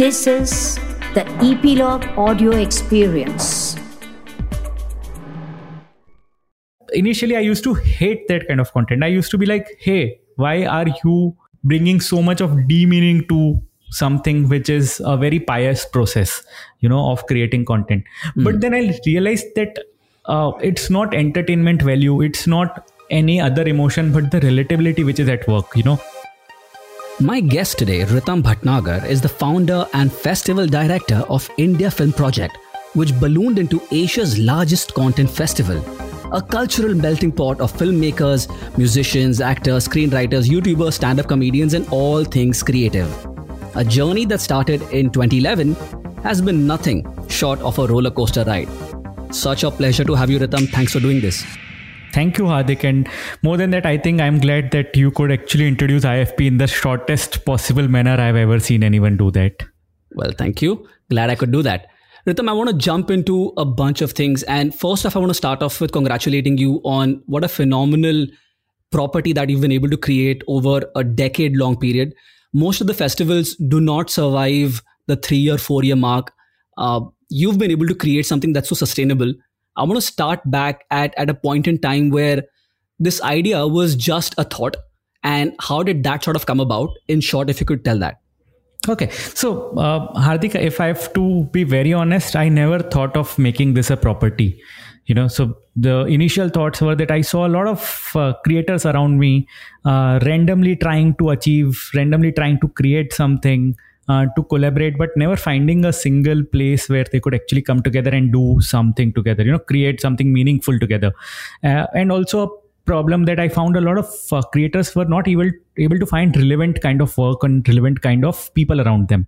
This is the Epilogue Audio Experience. Initially, I used to hate that kind of content. I used to be like, hey, why are you bringing so much of demeaning to something which is a very pious process, you know, of creating content? Mm. But then I realized that uh, it's not entertainment value, it's not any other emotion, but the relatability which is at work, you know my guest today, Ritam Bhatnagar, is the founder and festival director of India Film Project, which ballooned into Asia's largest content festival. A cultural melting pot of filmmakers, musicians, actors, screenwriters, YouTubers, stand up comedians, and all things creative. A journey that started in 2011 has been nothing short of a roller coaster ride. Such a pleasure to have you, Ritam. Thanks for doing this. Thank you, Hardik. And more than that, I think I'm glad that you could actually introduce IFP in the shortest possible manner I've ever seen anyone do that. Well, thank you. Glad I could do that. Ritam, I want to jump into a bunch of things. And first off, I want to start off with congratulating you on what a phenomenal property that you've been able to create over a decade long period. Most of the festivals do not survive the three or four year mark. Uh, you've been able to create something that's so sustainable I want to start back at, at a point in time where this idea was just a thought. And how did that sort of come about? In short, if you could tell that. Okay. So, uh, Hardik, if I have to be very honest, I never thought of making this a property. You know, so the initial thoughts were that I saw a lot of uh, creators around me uh, randomly trying to achieve, randomly trying to create something, uh, to collaborate but never finding a single place where they could actually come together and do something together you know create something meaningful together. Uh, and also a problem that i found a lot of uh, creators were not able able to find relevant kind of work and relevant kind of people around them.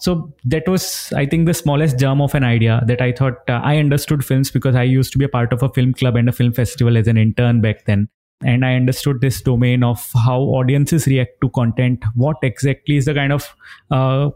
So that was i think the smallest germ of an idea that i thought uh, i understood films because i used to be a part of a film club and a film festival as an intern back then and i understood this domain of how audiences react to content what exactly is the kind of uh,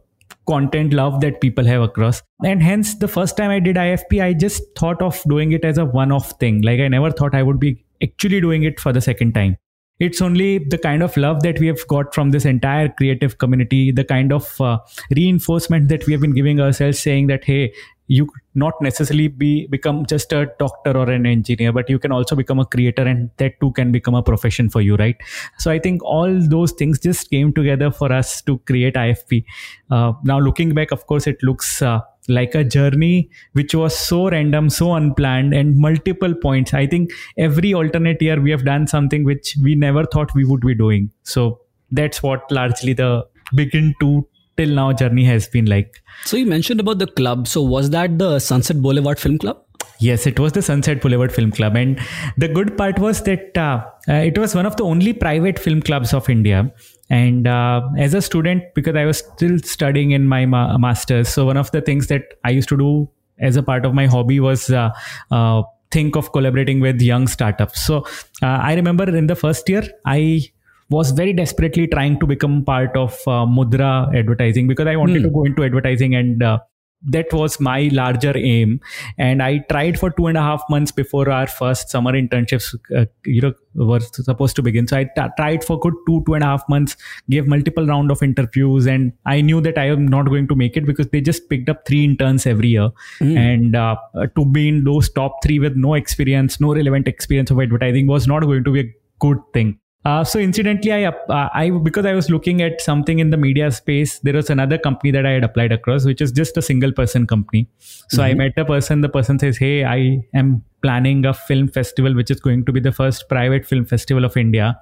content love that people have across. And hence the first time i did ifp i just thought of doing it as a one off thing. Like i never thought i would be actually doing it for the second time. It's only the kind of love that we have got from this entire creative community the kind of uh, reinforcement that we have been giving ourselves saying that hey you not necessarily be become just a doctor or an engineer but you can also become a creator and that too can become a profession for you right? So i think all those things just came together for us to create ifp uh, now looking back of course it looks uh, like a journey which was so random so unplanned and multiple points. I think every alternate year we have done something which we never thought we would be doing. So that's what largely the begin to till now journey has been like. So you mentioned about the club. So was that the Sunset Boulevard Film Club? Yes, it was the Sunset Boulevard Film Club, and the good part was that uh, uh, it was one of the only private film clubs of India. And uh, as a student, because I was still studying in my ma- masters, so one of the things that I used to do as a part of my hobby was uh, uh, think of collaborating with young startups. So uh, I remember in the first year, I was very desperately trying to become part of uh, Mudra advertising because I wanted mm. to go into advertising and uh, that was my larger aim and i tried for two and a half months before our first summer internships uh, you know were supposed to begin so I t- tried for good two two and a half months gave multiple round of interviews and i knew that i am not going to make it because they just picked up three interns every year mm. and uh, to be in those top three with no experience no relevant experience of advertising was not going to be a good thing uh, so incidentally, I, uh, I because I was looking at something in the media space, there was another company that I had applied across, which is just a single person company. So mm-hmm. I met a person. The person says, "Hey, I am planning a film festival, which is going to be the first private film festival of India."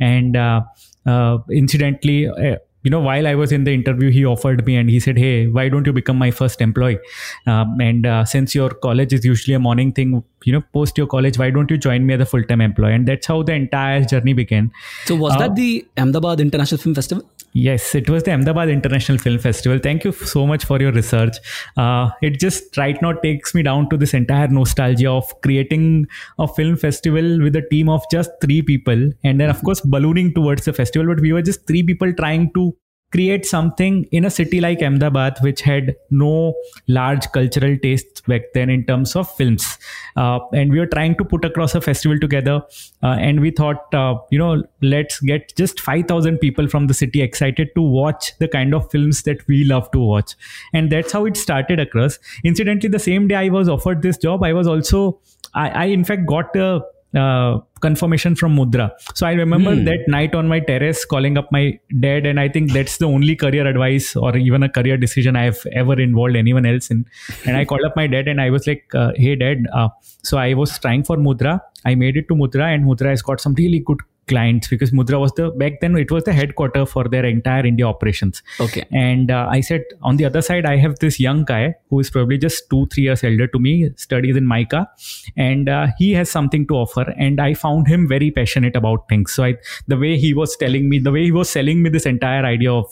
And uh, uh incidentally, uh, you know while i was in the interview he offered me and he said hey why don't you become my first employee? Um, and uh, since your college is usually a morning thing you know post your college why don't you join me as a full-time employee? And that's how the entire journey began. So was uh, that the ahmedabad international film festival Yes, it was the Ahmedabad International Film Festival. Thank you so much for your research. Uh, it just right now takes me down to this entire nostalgia of creating a film festival with a team of just three people, and then of course ballooning towards the festival. But we were just three people trying to create something in a city like Ahmedabad, which had no large cultural tastes back then in terms of films. Uh, and we were trying to put across a festival together. Uh, and we thought, uh, you know, let's get just 5,000 people from the city excited to watch the kind of films that we love to watch. And that's how it started across. Incidentally, the same day I was offered this job, I was also, I, I in fact got a uh, confirmation from Mudra. So I remember Hmm. that night on my terrace calling up my dad, and I think that's the only career advice or even a career decision I have ever involved anyone else in. And I called up my dad and I was like, uh, "Hey, dad." Uh, so I was trying for Mudra. I made it to Mudra, and Mudra has got some really good clients because Mudra was the back then it was the headquarter for their entire India operations. Okay. And uh, I said, on the other side, I have this young guy who is probably just two, three years elder to me, studies in MICA, and uh, he has something to offer. And I found him very passionate about things. So I, the way he was telling me, the way he was selling me this entire idea of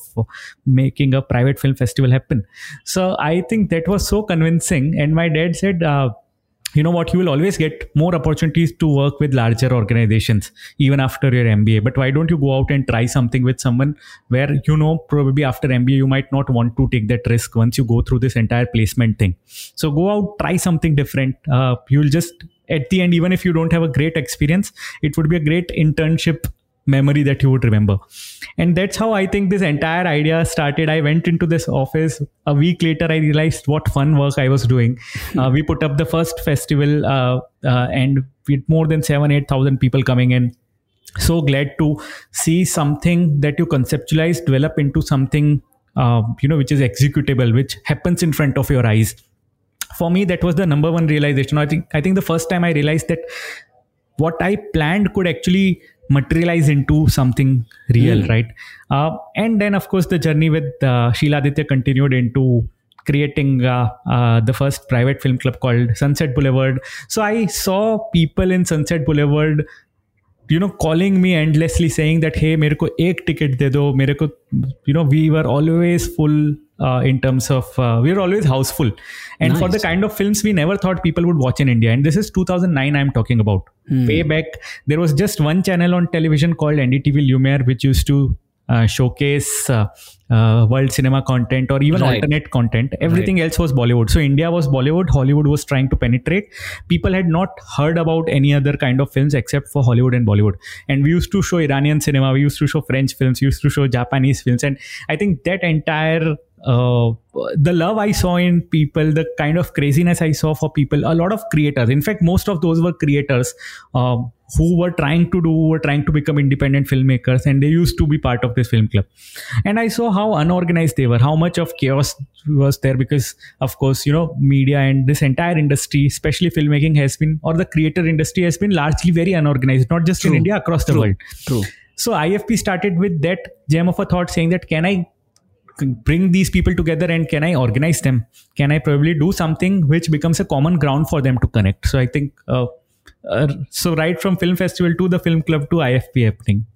making a private film festival happen. So I think that was so convincing. And my dad said, uh, you know what? You will always get more opportunities to work with larger organizations even after your mba but why don't you go out and try something with someone where you know probably after mba you might not want to take that risk once you go through this entire placement thing. So go out try something different. Uh, you'll just at the end even if you don't have a great experience it would be a great internship memory that you would remember. And that's how i think this entire idea started. I went into this office a week later. I realized what fun work i was doing. Uh, we put up the first festival uh, uh, and with more than 7 8000 people coming in. So glad to see something that you conceptualize develop into something uh, you know which is executable which happens in front of your eyes. For me that was the number one realization. I think i think the first time i realized that what i planned could actually materialize into something real Mm. right uh, and then of course the journey with uh, sheila aditya continued into creating uh, uh, the first private film club called sunset boulevard so i saw people in sunset boulevard you know calling me endlessly saying that hey मेरे को ticket they do, मेरे you know we were always full uh, in terms of uh, we're always house full, and for the kind of films we never thought people would watch in India and this is 2009 I'm talking about. Hmm. way back there was just one channel on television called NDTV Lumiere, which used to uh, showcase uh, uh, world cinema content or even Right. alternate content. Everything else was bollywood. So india was bollywood. Hollywood was trying to penetrate. People had not heard about any other kind of films except for hollywood and bollywood. And we used to show iranian cinema. We used to show french films. We used to show japanese films. And i think that entire uh, the love I saw in people, the kind of craziness I saw for people, a lot of creators. In fact, most of those were creators um, who were trying to do, were trying to become independent filmmakers, and they used to be part of this film club. And I saw how unorganized they were, how much of chaos was there because, of course, you know, media and this entire industry, especially filmmaking, has been, or the creator industry has been largely very unorganized, not just in India, across the True. world. True. So IFP started with that gem of a thought saying that can I bring these people together and can I organize them? Can I probably do something which becomes a common ground for them to connect? So I think uh, uh, so right from film festival to the film club to IFP happening.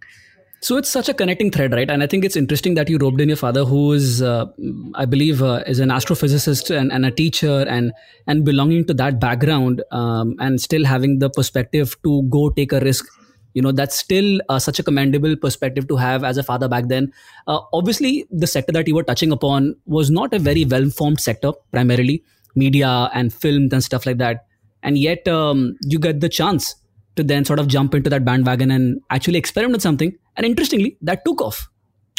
So it's such a connecting thread, right? And I think it's interesting that you roped in your father, who is, uh, I believe, uh, is an astrophysicist and, and a teacher, and and belonging to that background, um, and still having the perspective to go take a risk. You know, that's still uh, such a commendable perspective to have as a father back then. Uh, obviously, the sector that you were touching upon was not a very well-formed sector, primarily media and films and stuff like that. And yet, um, you get the chance to then sort of jump into that bandwagon and actually experiment with something. And interestingly, that took off.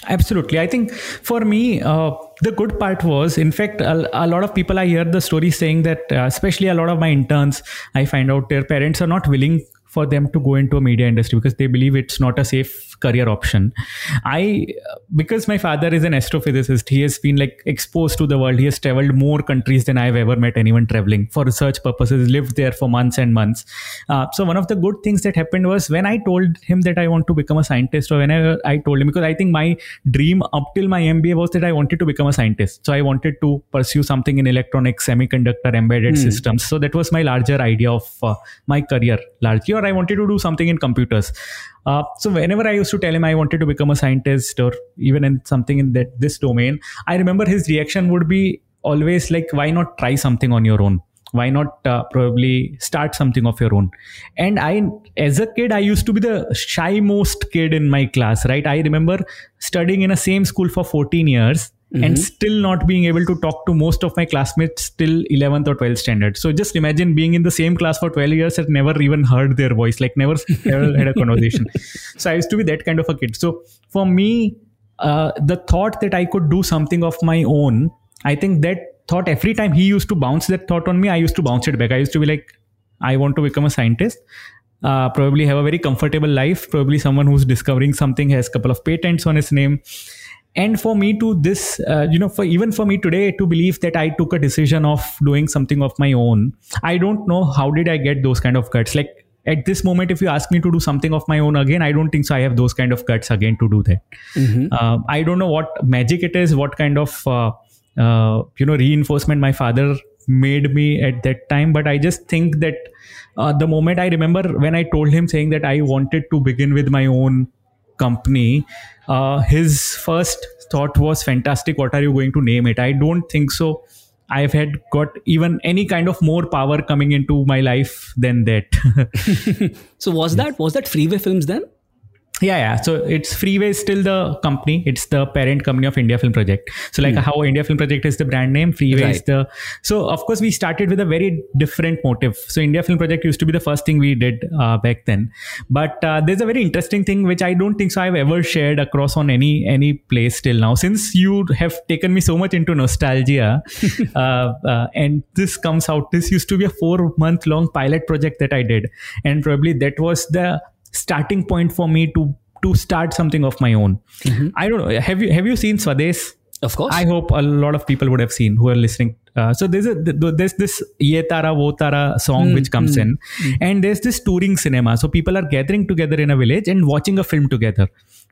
Absolutely. I think for me, uh, the good part was, in fact, a, a lot of people I hear the story saying that, uh, especially a lot of my interns, I find out their parents are not willing for them to go into a media industry because they believe it's not a safe career option. I, because my father is an astrophysicist, he has been like exposed to the world. He has traveled more countries than I've ever met anyone traveling for research purposes, lived there for months and months. Uh, so one of the good things that happened was when I told him that I want to become a scientist, or whenever I told him, because I think my dream up till my MBA was that I wanted to become a scientist. So I wanted to pursue something in electronics, semiconductor, embedded systems. So that was my larger idea of uh, my career largely, or I wanted to do something in computers. Uh, so whenever I used to tell him I wanted to become a scientist or even in something in that this domain, I remember his reaction would be always like, "Why not try something on your own?" why not uh, probably start something of your own? And i as a kid i used to be the shy most kid in my class right? I remember studying in a same school for 14 years Mm-hmm. and still not being able to talk to most of my classmates till 11th or 12th standard. So just imagine being in the same class for 12 years and never even heard their voice like never, never had a conversation. So i used to be that kind of a kid. So for me uh, the thought that i could do something of my own i think that thought every time he used to bounce that thought on me i used to bounce it back. I used to be like i want to become a scientist. Uh, probably have a very comfortable life. Probably someone who's discovering something has a couple of patents on his name and for me to this uh, you know for even for me today to believe that i took a decision of doing something of my own i don't know how did i get those kind of guts. Like at this moment if you ask me to do something of my own again i don't think so i have those kind of guts again to do that. Uh, i don't know what magic it is what kind of uh, uh, you know reinforcement my father made me at that time. But i just think that uh, the moment i remember when i told him saying that i wanted to begin with my own company uh, his first thought was fantastic what are you going to name it? I don't think so. I've had got even any kind of more power coming into my life than that. So was that was that Freeway Films then? Yeah yeah. So it's freeway is still the company. It's the parent company of india film project. So like how india film project is the brand name freeway is the so of course we started with a very different motive. So india film project used to be the first thing we did uh, back then. But uh, there's a very interesting thing which i don't think so i've ever shared across on any any place till now. Since you have taken me so much into nostalgia uh, uh, and this comes out this used to be a four month long pilot project that i did. And probably that was the starting point for me to to start something of my own. Mm-hmm. I don't know. Have you have you seen swades Of course. I hope a lot of people would have seen who are listening. Uh, so there's a there's this Ye Tara Wo Tara song which comes mm-hmm. in, mm-hmm. and there's this touring cinema. So people are gathering together in a village and watching a film together,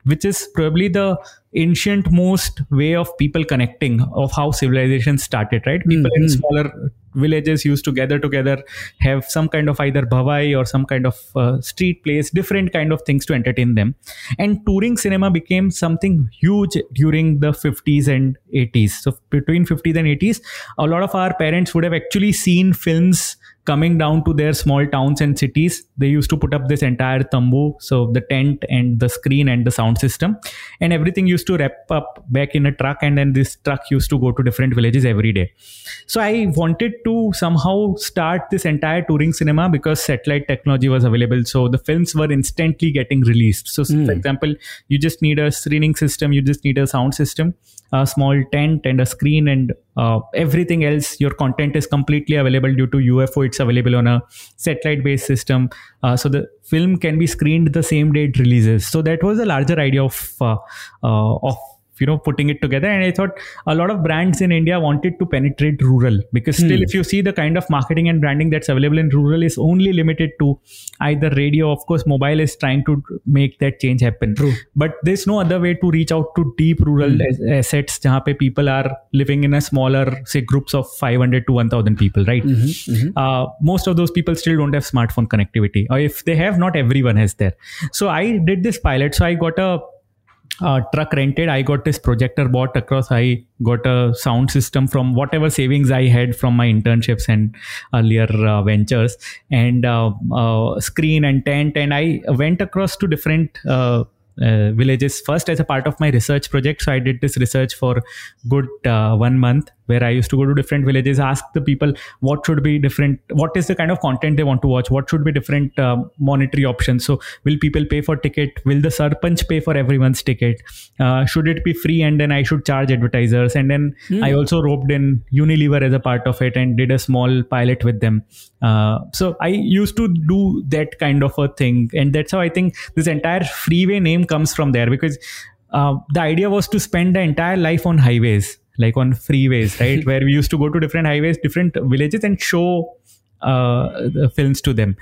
which is probably the ancient most way of people connecting of how civilization started. Right? People in smaller villages used to gather together, have some kind of either bhavai or some kind of uh, street plays, different kind of things to entertain them. And touring cinema became something huge during the 50s and 80s. So between 50s and 80s, a lot of our parents would have actually seen films coming down to their small towns and cities they used to put up this entire tambu so the tent and the screen and the sound system. And everything used to wrap up back in a truck and then this truck used to go to different villages every day. So i wanted to somehow start this entire touring cinema because satellite technology was available so the films were instantly getting released. So hmm. for example you just need a screening system you just need a sound system a small tent and a screen and uh, everything else your content is completely available due to ufo it's available on a satellite based system. Uh, so the film can be screened the same day it releases. So that was a larger idea of uh, uh, of you know putting it together. And i thought a lot of brands in india wanted to penetrate rural because still hmm. if you see the kind of marketing and branding that's available in rural is only limited to either radio. Of course mobile is trying to make that change happen. But there's no other way to reach out to deep rural hmm. as- assets jahan pe people are living in a smaller say groups of 500 to 1000 people right? Mm-hmm. Mm-hmm. Uh, most of those people still don't have smartphone connectivity or if they have not everyone has there so i did this pilot. So i got a uh, truck rented. I got this projector bought across. I got a sound system from whatever savings i had from my internships and earlier uh, ventures. And uh, uh, screen and tent. And i went across to different uh, uh, villages. First as a part of my research project. So i did this research for good one month where i used to go to different villages ask the people what should be different what is the kind of content they want to watch what should be different uh, monetary options. So will people pay for ticket? Will the sarpanch pay for everyone's ticket? Uh, should it be free and then i should charge advertisers? And then i also roped in unilever as a part of it and did a small pilot with them. Uh, so i used to do that kind of a thing. And that's how i think this entire freeway name comes from there because uh, the idea was to spend the entire life on highways like on freeways right? Where we used to go to different highways different villages and show uh, the films to them.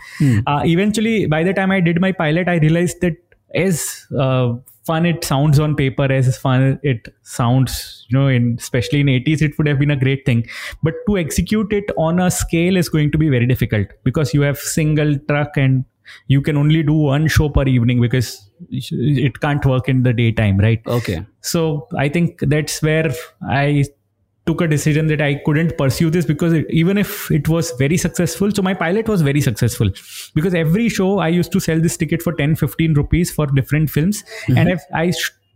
Uh, eventually by the time i did my pilot i realized that as uh, fun it sounds on paper as fun it sounds you know in especially in 80s it would have been a great thing. But to execute it on a scale is going to be very difficult because you have single truck and you can only do one show per evening because it can't work in the daytime right Okay. so i think that's where i took a decision that I couldn't pursue this because it, even if it was very successful, so my pilot was very successful because every show I used to sell this ticket for 10, 15 rupees for different films. Mm-hmm. And if I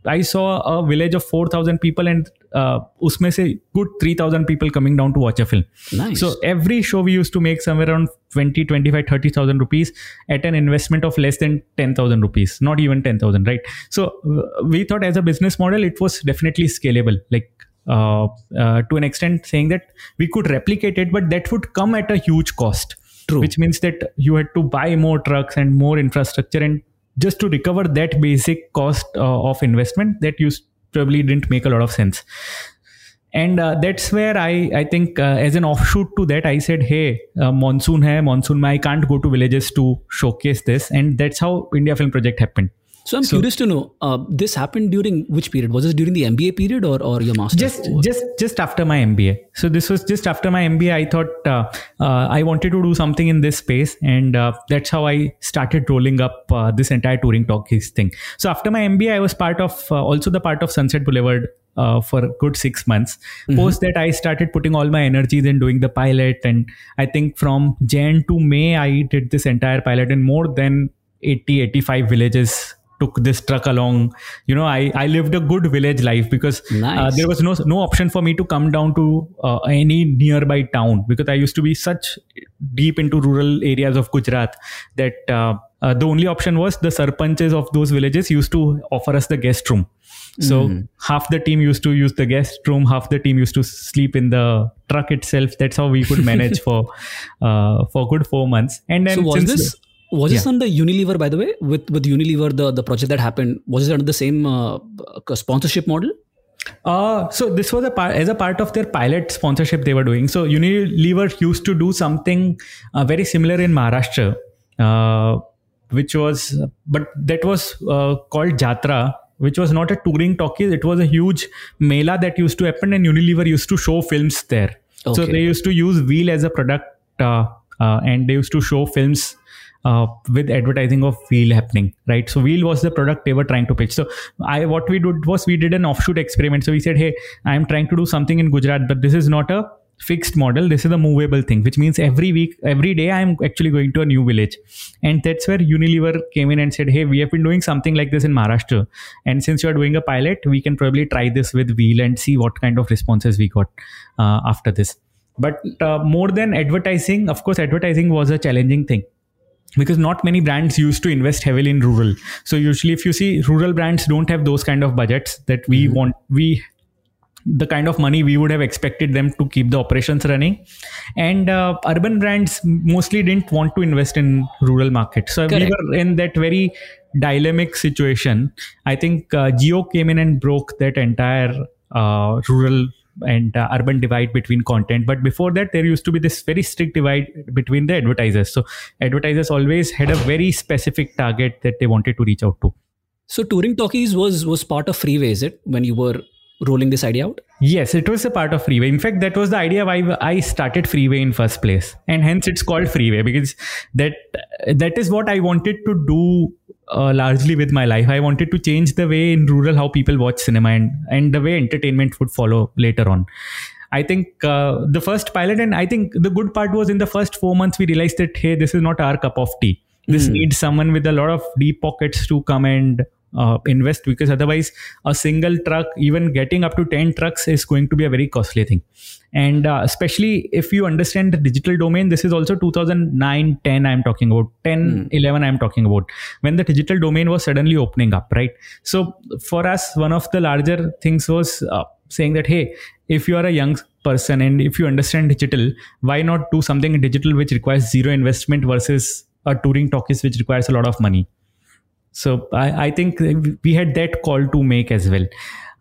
I saw a village of 4,000 people and uh, usme se good 3,000 people coming down to watch a film. Nice. So every show we used to make somewhere around 20, 25, 30,000 rupees at an investment of less than 10,000 rupees, not even 10,000, right? So uh, we thought as a business model, it was definitely scalable. Like uh, uh, to an extent saying that we could replicate it, but that would come at a huge cost. True. Which means that you had to buy more trucks and more infrastructure and just to recover that basic cost uh, of investment that you probably didn't make a lot of sense. And uh, that's where i i think uh, as an offshoot to that i said hey uh, monsoon hai monsoon mein i can't go to villages to showcase this. And that's how india film project happened so I'm so, curious to know uh, this happened during which period? Was this during the MBA period or, or your master's? Just just just after my MBA. So this was just after my MBA. I thought uh, uh, I wanted to do something in this space, and uh, that's how I started rolling up uh, this entire touring talkies thing. So after my MBA, I was part of uh, also the part of Sunset Boulevard uh, for a good six months. Mm-hmm. Post that, I started putting all my energies in doing the pilot. And I think from Jan to May, I did this entire pilot in more than 80, 85 villages took this truck along you know i i lived a good village life because uh, nice. uh, there was no no option for me to come down to uh, any nearby town because i used to be such deep into rural areas of gujarat that uh, uh the only option was the sarpanches of those villages used to offer us the guest room so mm. half the team used to use the guest room half the team used to sleep in the truck itself that's how we could manage for uh, for good 4 months and then so was this was yeah. this under Unilever, by the way? With with Unilever, the, the project that happened, was it under the same uh, sponsorship model? Uh, so this was a part as a part of their pilot sponsorship they were doing. So Unilever used to do something uh, very similar in Maharashtra, uh, which was, but that was uh, called Jatra, which was not a touring talkies. It was a huge mela that used to happen, and Unilever used to show films there. Okay. So they used to use Wheel as a product, uh, and they used to show films uh, with advertising of wheel happening right? So wheel was the product they were trying to pitch. So i what we did was we did an offshoot experiment. So we said hey i'm trying to do something in gujarat but this is not a fixed model. This is a movable thing which means every week every day i'm actually going to a new village. And that's where unilever came in and said hey we have been doing something like this in maharashtra. And since you are doing a pilot we can probably try this with wheel and see what kind of responses we got uh, after this. But uh, more than advertising of course advertising was a challenging thing because not many brands used to invest heavily in rural so usually if you see rural brands don't have those kind of budgets that we mm-hmm. want we the kind of money we would have expected them to keep the operations running and uh, urban brands mostly didn't want to invest in rural markets so Correct. we were in that very dynamic situation i think uh, Jio came in and broke that entire uh, rural and uh, urban divide between content. But before that there used to be this very strict divide between the advertisers. So advertisers always had a very specific target that they wanted to reach out to. So touring talkies was was part of freeway is it? When you were rolling this idea out? Yes it was a part of freeway. In fact that was the idea why i started freeway in first place. And hence it's called freeway because that that is what i wanted to do uh, largely with my life. I wanted to change the way in rural how people watch cinema and, and the way entertainment would follow later on. I think uh, the first pilot, and I think the good part was in the first four months, we realized that, hey, this is not our cup of tea. This mm. needs someone with a lot of deep pockets to come and uh, invest because otherwise a single truck even getting up to 10 trucks is going to be a very costly thing. And uh, especially if you understand the digital domain this is also 2009 10 i'm talking about 10 mm. 11 i'm talking about when the digital domain was suddenly opening up right? So for us one of the larger things was uh, saying that hey if you are a young person and if you understand digital why not do something digital which requires zero investment versus a touring talkies which requires a lot of money so I, I think we had that call to make as well.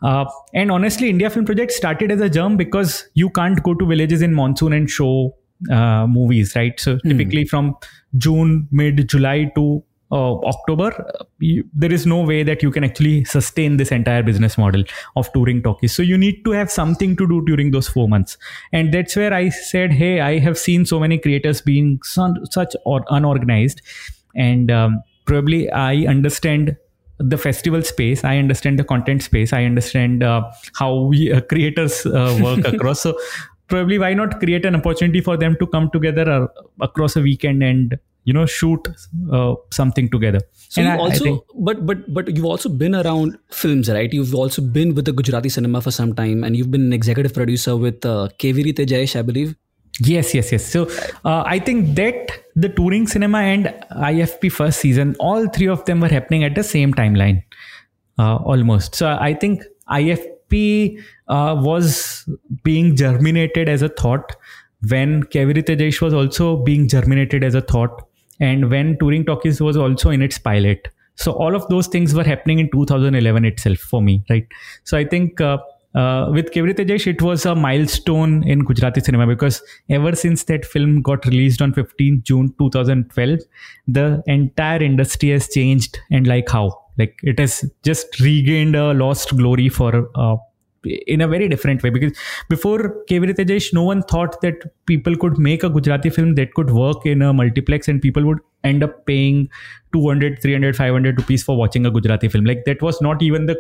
Uh, and honestly, India Film Project started as a germ because you can't go to villages in monsoon and show uh, movies, right? So mm. typically from June, mid July to uh, October, you, there is no way that you can actually sustain this entire business model of touring talkies. So you need to have something to do during those four months. And that's where I said, hey, I have seen so many creators being such or unorganized. And um, probably I understand the festival space i understand the content space i understand uh, how we uh, creators uh, work across. So probably why not create an opportunity for them to come together uh, across a weekend and you know shoot uh, something together. So and you I- I also think- but but but you've also been around films right? You've also been with the gujarati cinema for some time and you've been an executive producer with uh, Kevi Rite Jaish i believe Yes, yes, yes. So uh, I think that the touring cinema and IFP first season, all three of them were happening at the same timeline, uh, almost. So I think IFP uh, was being germinated as a thought when Kevi Rite Jaish was also being germinated as a thought, and when Touring Talkies was also in its pilot. So all of those things were happening in 2011 itself for me, right? So I think. Uh, with Kevi Rite Jaish, it was a milestone in Gujarati cinema because ever since that film got released on 15th June 2012, the entire industry has changed and like how, like it has just regained a lost glory for. Uh, in a very different way because before Kevi Rite Jaish, no one thought that people could make a Gujarati film that could work in a multiplex and people would end up paying 200, 300, 500 rupees for watching a Gujarati film. Like that was not even the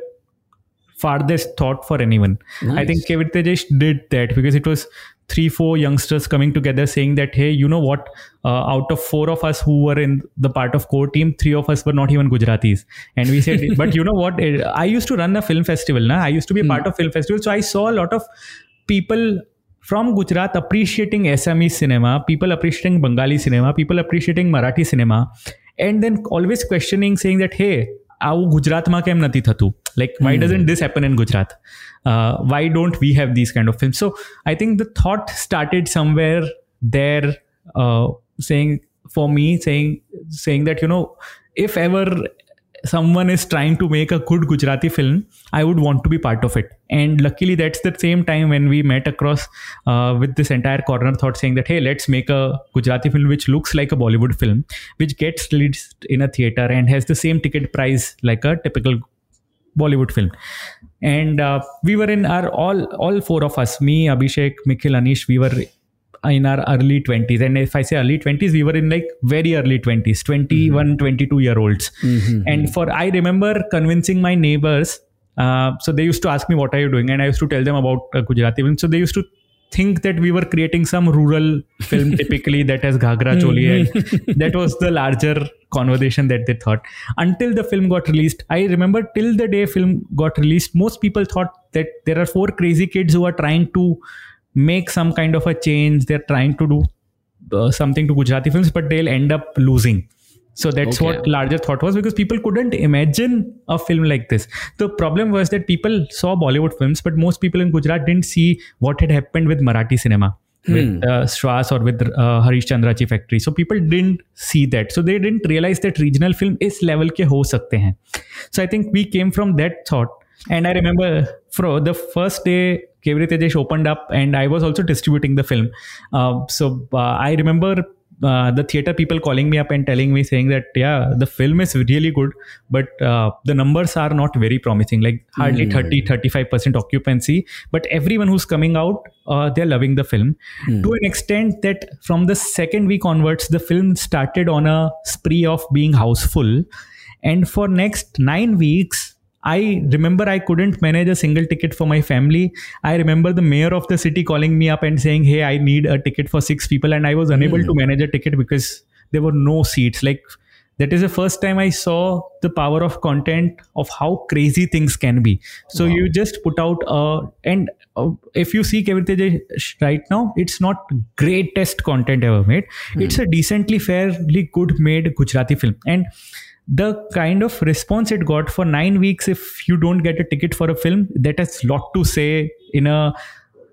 farthest thought for anyone. I think Kevi Rite Jaish did that because it was three, four youngsters coming together saying that, hey, you know what? Uh, out of four of us who were in the part of core team, three of us were not even Gujaratis. And we said, but you know what? I used to run a film festival. Na? I used to be a part of film festival. So I saw a lot of people from Gujarat appreciating Assamese cinema, people appreciating Bengali cinema, people appreciating Marathi cinema, and then always questioning, saying that, hey, આવું ગુજરાતમાં કેમ નથી થતું like why doesn't this happen in gujarat uh, why don't we have these kind of films so i think the thought started somewhere there uh, saying for me saying saying that you know if ever someone is trying to make a good gujarati film i would want to be part of it. And luckily that's the same time when we met across uh, with this entire corner thought saying that hey let's make a gujarati film which looks like a bollywood film which gets released in a theater and has the same ticket price like a typical bollywood film. And uh, we were in our all all four of us me abhishek nikhil anish we were in our early 20s and if i say early 20s we were in like very early 20s 21 22 year olds and for i remember convincing my neighbors uh, so they used to ask me what are you doing? And i used to tell them about uh, gujarati film so they used to think that we were creating some rural film typically that has ghagra choli and that was the larger conversation that they thought. Until the film got released i remember till the day film got released most people thought that there are four crazy kids who are trying to make some kind of a change. They're trying to do uh, something to Gujarati films, but they'll end up losing. So that's okay. what larger thought was because people couldn't imagine a film like this. The problem was that people saw Bollywood films, but most people in Gujarat didn't see what had happened with Marathi cinema, hmm. with uh, Shwas or with uh, Harishchandrachi Factory. So people didn't see that. So they didn't realize that regional film is level ke ho sakte hain. So I think we came from that thought. And I remember for the first day Opened up, and I was also distributing the film. Uh, so uh, I remember uh, the theater people calling me up and telling me saying that yeah the film is really good but uh, the numbers are not very promising like hardly 30 35% occupancy but everyone who's coming out uh, they're loving the film. To an extent that from the second week onwards the film started on a spree of being houseful. And for next 9 weeks I remember I couldn't manage a single ticket for my family. I remember the mayor of the city calling me up and saying, Hey, I need a ticket for six people. And I was unable to manage a ticket because there were no seats. Like, that is the first time I saw the power of content of how crazy things can be. So you just put out a, and uh, if you see Tejesh right now, it's not greatest content ever made. It's a decently fairly good made Gujarati film. And the kind of response it got for nine weeks if you don't get a ticket for a film that has lot to say in a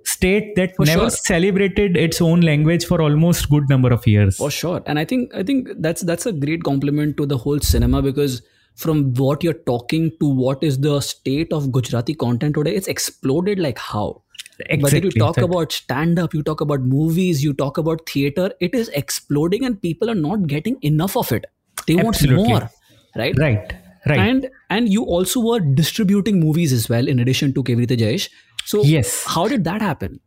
state that For never sure. celebrated its own language for almost good number of years for sure and i think i think that's that's a great compliment to the whole cinema because from what you're talking to what is the state of gujarati content today it's exploded like how Exactly. whether you talk that- about stand up you talk about movies you talk about theater it is exploding and people are not getting enough of it they Absolutely. want more right? Right right. And and you also were distributing movies as well in addition to Kevi Rite Jaish so Yes. how did that happen?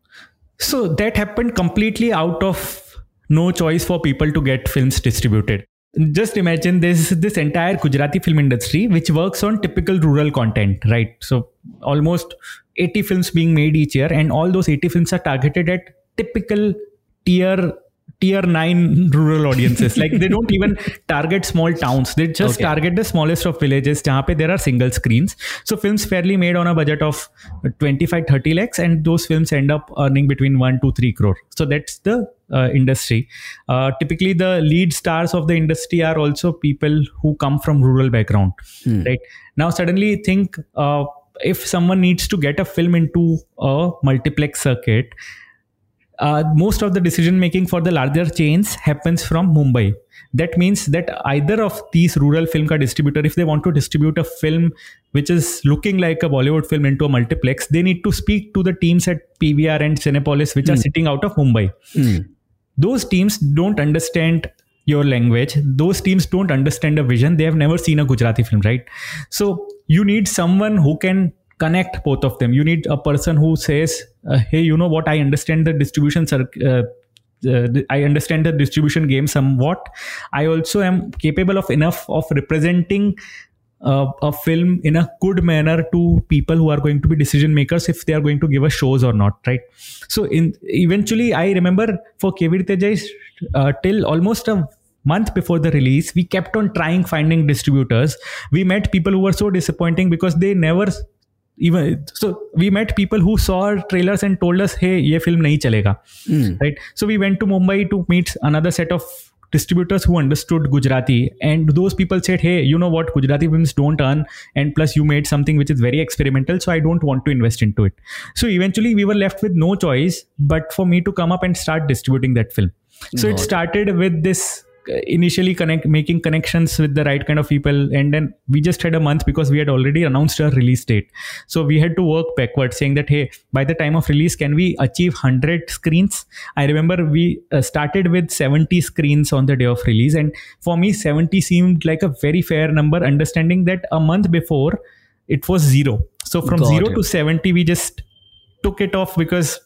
So that happened completely out of no choice for people to get films distributed. Just imagine this this entire Gujarati film industry which works on typical rural content, right? So almost 80 films being made each year, and all those 80 films are targeted at typical tier tier 9 rural audiences. Like they don't even target small towns. They just Okay. target the smallest of villages jahan pe there are single screens. So films fairly made on a budget of 25 30 lakhs and those films end up earning between 1 to 3 crore. So that's the uh, industry. Uh, typically the lead stars of the industry are also people who come from rural background right? Now suddenly think uh, if someone needs to get a film into a multiplex circuit uh, most of the decision making for the larger chains happens from Mumbai. That means that either of these rural film car distributor, if they want to distribute a film which is looking like a Bollywood film into a multiplex, they need to speak to the teams at PVR and Cinepolis, which are sitting out of Mumbai. Those teams don't understand your language. Those teams don't understand a vision. They have never seen a Gujarati film, right? So you need someone who can connect both of them. You need a person who says, uh, "Hey, you know what? I understand the distribution uh, uh, I understand the distribution game somewhat. I also am capable of enough of representing uh, a film in a good manner to people who are going to be decision makers if they are going to give us shows or not, right? So in eventually, I remember for Kevi Rite Jaish uh, till almost a month before the release, we kept on trying finding distributors. We met people who were so disappointing because they never even so we met people who saw our trailers and told us hey ye film nahi chalega. Hmm. Right? So we went to mumbai to meet another set of distributors who understood gujarati. And those people said hey you know what? Gujarati films don't earn and plus you made something which is very experimental so i don't want to invest into it. So eventually we were left with no choice but for me to come up and start distributing that film. So it it. started with this initially connect making connections with the right kind of people and then we just had a month because we had already announced our release date. So we had to work backwards saying that hey by the time of release can we achieve 100 screens? I remember we uh, started with 70 screens on the day of release and for me 70 seemed like a very fair number understanding that a month before it was zero. So from Got 0 it. to 70 we just took it off because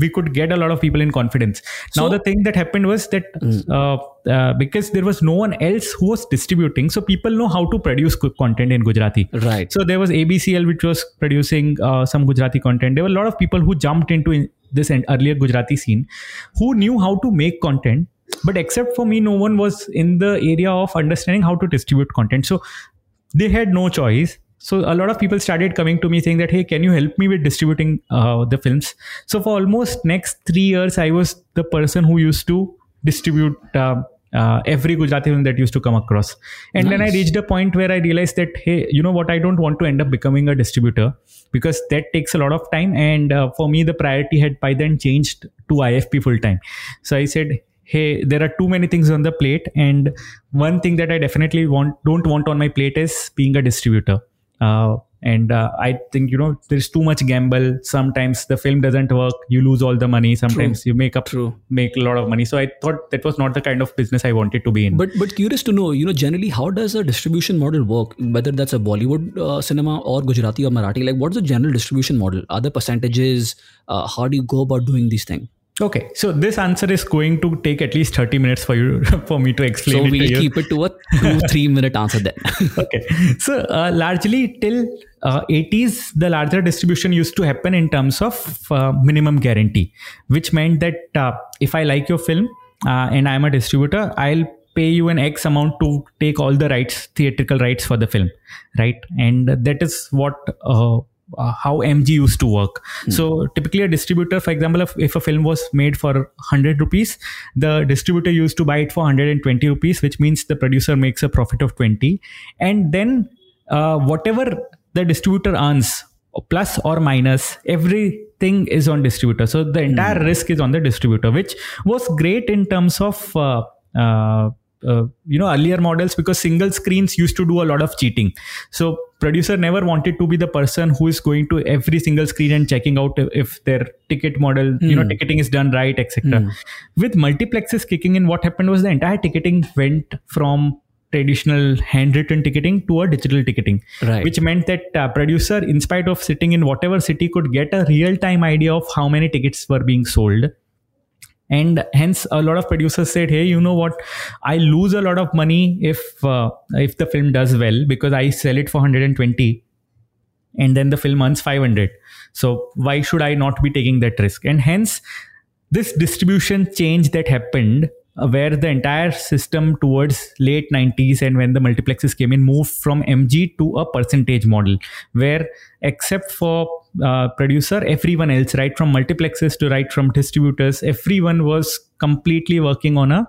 we could get a lot of people in confidence. now the thing that happened was that uh, uh, because there was no one else who was distributing, so people know how to produce content in Gujarati. Right. So there was ABCL which was producing uh, some Gujarati content. There were a lot of people who jumped into in- this earlier Gujarati scene, who knew how to make content. But except for me, no one was in the area of understanding how to distribute content. So they had no choice so a lot of people started coming to me saying that hey can you help me with distributing uh, the films? So for almost next three years i was the person who used to distribute uh, uh, every gujarati film that used to come across. And then i reached a point where i realized that hey you know what? I don't want to end up becoming a distributor because that takes a lot of time. And uh, for me the priority had by then changed to ifp full time. So i said hey there are too many things on the plate. And one thing that i definitely want don't want on my plate is being a distributor uh, and uh, i think you know there's too much gamble sometimes the film doesn't work you lose all the money sometimes you make up True. make a lot of money so i thought that was not the kind of business i wanted to be in But but curious to know, you know, generally how does a distribution model work? Whether that's a Bollywood uh, cinema or Gujarati or Marathi, like what's the general distribution model? Are there percentages? Uh, how do you go about doing these things? Okay so this answer is going to take at least 30 minutes for you for me to explain So we'll you keep it to a two three minute answer then. okay so uh, largely till uh, 80s the larger distribution used to happen in terms of uh, minimum guarantee which meant that uh, if i like your film uh, and i'm a distributor i'll pay you an x amount to take all the rights theatrical rights for the film right and that is what uh, uh, how MG used to work. So typically, a distributor, for example, if, if a film was made for 100 rupees, the distributor used to buy it for 120 rupees, which means the producer makes a profit of 20. And then uh, whatever the distributor earns, plus or minus, everything is on distributor. So the entire risk is on the distributor, which was great in terms of. Uh, uh, you know earlier models because single screens used to do a lot of cheating. So producer never wanted to be the person who is going to every single screen and checking out if- their ticket model you know ticketing is done right etc with multiplexes kicking in what happened was the entire ticketing went from traditional handwritten ticketing to a digital ticketing Right. which meant that uh, producer in spite of sitting in whatever city could get a real time idea of how many tickets were being sold and hence a lot of producers said hey you know what? I lose a lot of money if uh, if the film does well because i sell it for 120 and then the film earns 500 so why should i not be taking that risk? And hence this distribution change that happened where the entire system towards late 90s and when the multiplexes came in moved from mg to a percentage model where except for uh, producer everyone else right from multiplexes to right from distributors everyone was completely working on a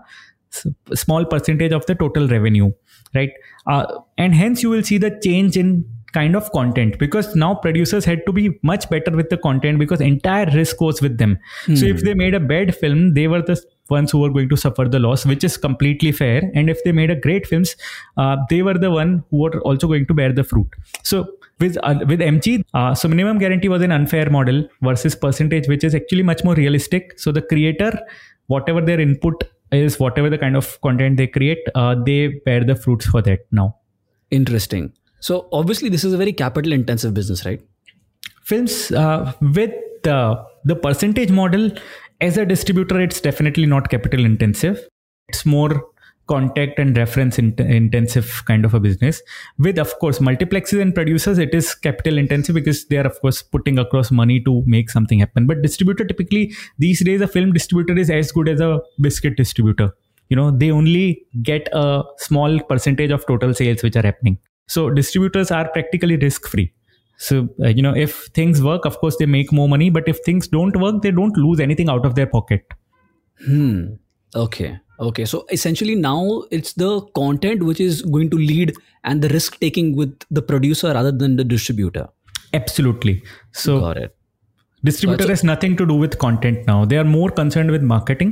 small percentage of the total revenue right? Uh, and hence you will see the change in kind of content because now producers had to be much better with the content because entire risk was with them. So if they made a bad film they were the ones who were going to suffer the loss which is completely fair and if they made a great films uh, they were the one who were also going to bear the fruit so with uh, with mg uh, so minimum guarantee was an unfair model versus percentage which is actually much more realistic so the creator whatever their input is whatever the kind of content they create uh, they bear the fruits for that now Interesting. So obviously, this is a very capital intensive business, right? films uh, with the the percentage model as a distributor it's definitely not capital intensive. It's more contact and reference int- intensive kind of a business. With of course multiplexes and producers it is capital intensive because they are of course putting across money to make something happen. But distributor typically these days a film distributor is as good as a biscuit distributor. You know they only get a small percentage of total sales which are happening. So distributors are practically risk free so uh, you know if things work of course they make more money but if things don't work they don't lose anything out of their pocket Hmm. Okay. Okay. So essentially, now it's the content which is going to lead and the risk taking with the producer rather than the distributor. absolutely so Got it. distributor has nothing to do with content now they are more concerned with marketing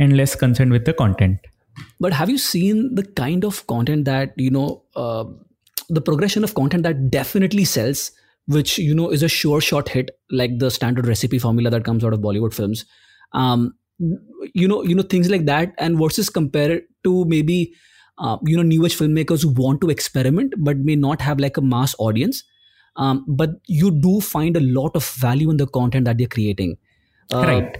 and less concerned with the content But have you seen the kind of content that, you know, uh, the progression of content that definitely sells, which, you know, is a sure shot hit, like the standard recipe formula that comes out of Bollywood films? Um, you know, you know, things like that, and versus compare it to maybe, uh, you know, newish filmmakers who want to experiment but may not have like a mass audience. Um, but you do find a lot of value in the content that they're creating. Uh, right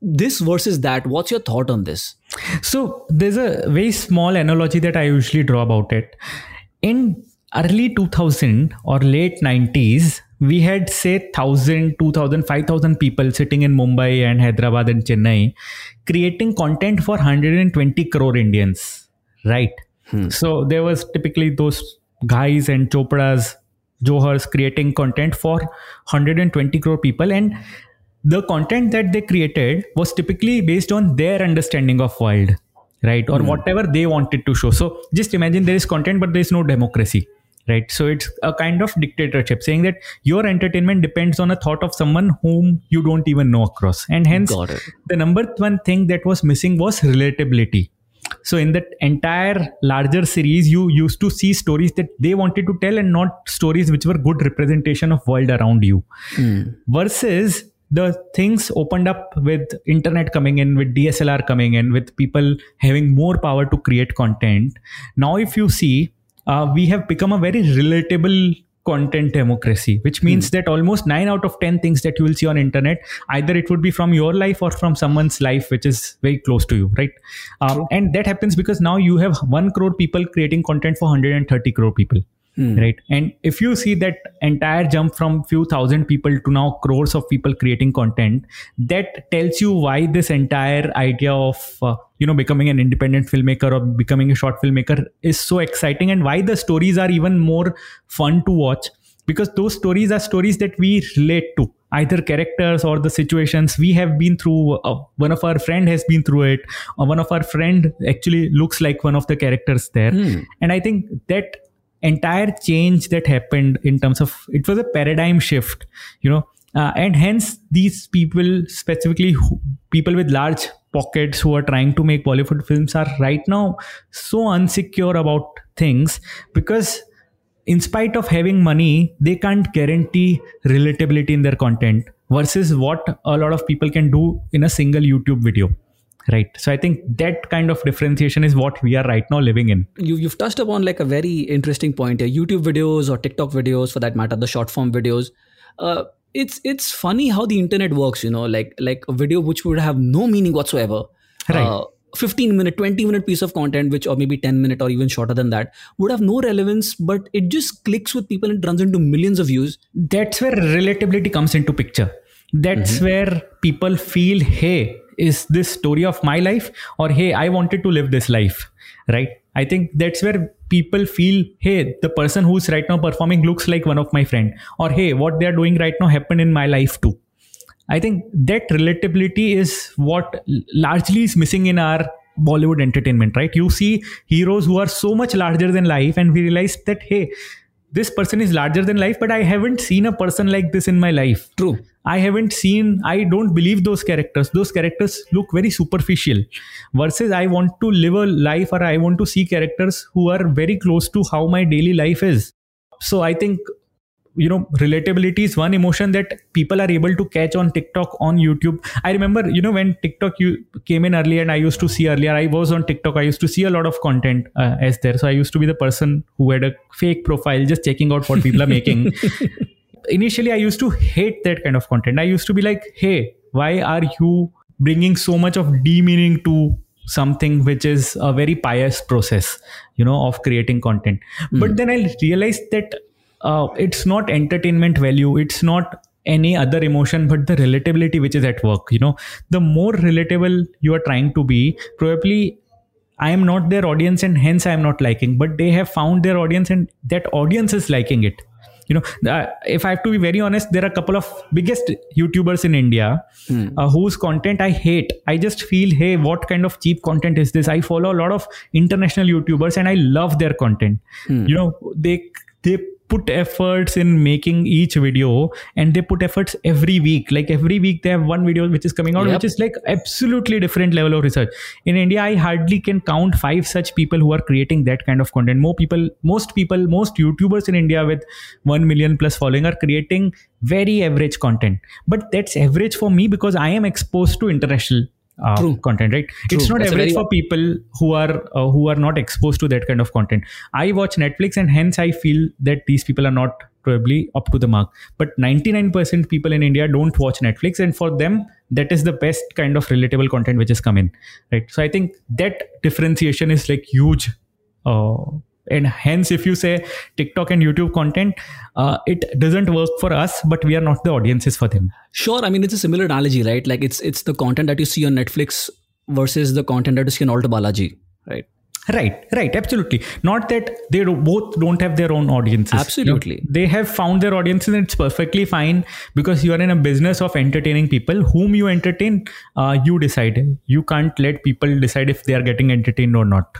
This versus that, what's your thought on this? So there's a very small analogy that I usually draw about it. In early 2000 or late 90s, we had say 1000, 2000, 5000 people sitting in Mumbai and Hyderabad and Chennai creating content for 120 crore Indians, right? Hmm. So there was typically those guys and Chopras, Johars creating content for 120 crore people and the content that they created was typically based on their understanding of world right? Or hmm. whatever they wanted to show. So just imagine there is content but there is no democracy right? So it's a kind of dictatorship saying that your entertainment depends on a thought of someone whom you don't even know across. And hence the number one thing that was missing was relatability. So in that entire larger series you used to see stories that they wanted to tell and not stories which were good representation of world around you. Hmm. Versus the things opened up with internet coming in with dslr coming in with people having more power to create content. Now if you see uh, we have become a very relatable content democracy which means that almost 9 out of 10 things that you will see on internet either it would be from your life or from someone's life which is very close to you right? Um, and that happens because now you have 1 crore people creating content for 130 crore people right? And if you see that entire jump from few thousand people to now crores of people creating content that tells you why this entire idea of uh, you know becoming an independent filmmaker or becoming a short filmmaker is so exciting and why the stories are even more fun to watch. Because those stories are stories that we relate to. Either characters or the situations we have been through uh, one of our friend has been through it or one of our friend actually looks like one of the characters there. And i think that entire change that happened in terms of it was a paradigm shift you know. Uh, and hence these people specifically who, people with large pockets who are trying to make bollywood films are right now so unsecure about things because in spite of having money they can't guarantee relatability in their content versus what a lot of people can do in a single youtube video right. So i think that kind of differentiation is what we are right now living in. You, you've touched upon like a very interesting point here. Youtube videos or tiktok videos for that matter the short form videos. Uh, it's it's funny how the internet works you know like like a video which would have no meaning whatsoever. Right. uh, 15 minute 20 minute piece of content which or maybe 10 minute or even shorter than that would have no relevance but it just clicks with people and runs into millions of views. That's where relatability comes into picture. That's where people feel hey is this story of my life? Or hey i wanted to live this life right? I think that's where people feel hey the person who's right now performing looks like one of my friend. Or hey what they're doing right now happened in my life too. I think that relatability is what largely is missing in our Bollywood entertainment, right? You see heroes who are so much larger than life, and we realize that, hey, this person is larger than life, but I haven't seen a person like this in my life. true I haven't seen, I don't believe those characters. Those characters look very superficial. Versus, I want to live a life or I want to see characters who are very close to how my daily life is. So I think you know relatability is one emotion that people are able to catch on tiktok on youtube. I remember you know when tiktok you came in earlier and i used to see earlier i was on tiktok. I used to see a lot of content uh, as there. So i used to be the person who had a fake profile just checking out what people are making. Initially i used to hate that kind of content. I used to be like hey why are you bringing so much of demeaning to something which is a very pious process you know of creating content? But then i realized that uh, it's not entertainment value it's not any other emotion but the relatability which is at work you know. The more relatable you are trying to be probably i am not their audience and hence i am not liking but they have found their audience and that audience is liking it. You know uh, if i have to be very honest there are a couple of biggest youtubers in india uh, whose content i hate. I just feel hey what kind of cheap content is this? I follow a lot of international youtubers and i love their content. You know they they put efforts in making each video and they put efforts every week. Like every week they have one video which is coming out Yep. which is like absolutely different level of research. In india i hardly can count five such people who are creating that kind of content. More people most people most youtubers in india with 1 million plus following are creating very average content. But that's average for me because i am exposed to international uh, True. content right? It's not That's average very- for people who are uh, who are not exposed to that kind of content. I watch netflix and hence i feel that these people are not probably up to the mark. But 99% people in india don't watch netflix and for them that is the best kind of relatable content which has come in right? So i think that differentiation is like huge uh, and hence if you say tiktok and youtube content uh, it doesn't work for us but we are not the audiences for them Sure, I mean it's a similar analogy, right? Like it's it's the content that you see on Netflix versus the content that you see on ALTBalaji, right? Right, right, absolutely. Not that they both don't have their own audiences. Absolutely. They have found their audiences, and it's perfectly fine because you are in a business of entertaining people. Whom you entertain, uh, you decide. You can't let people decide if they are getting entertained or not.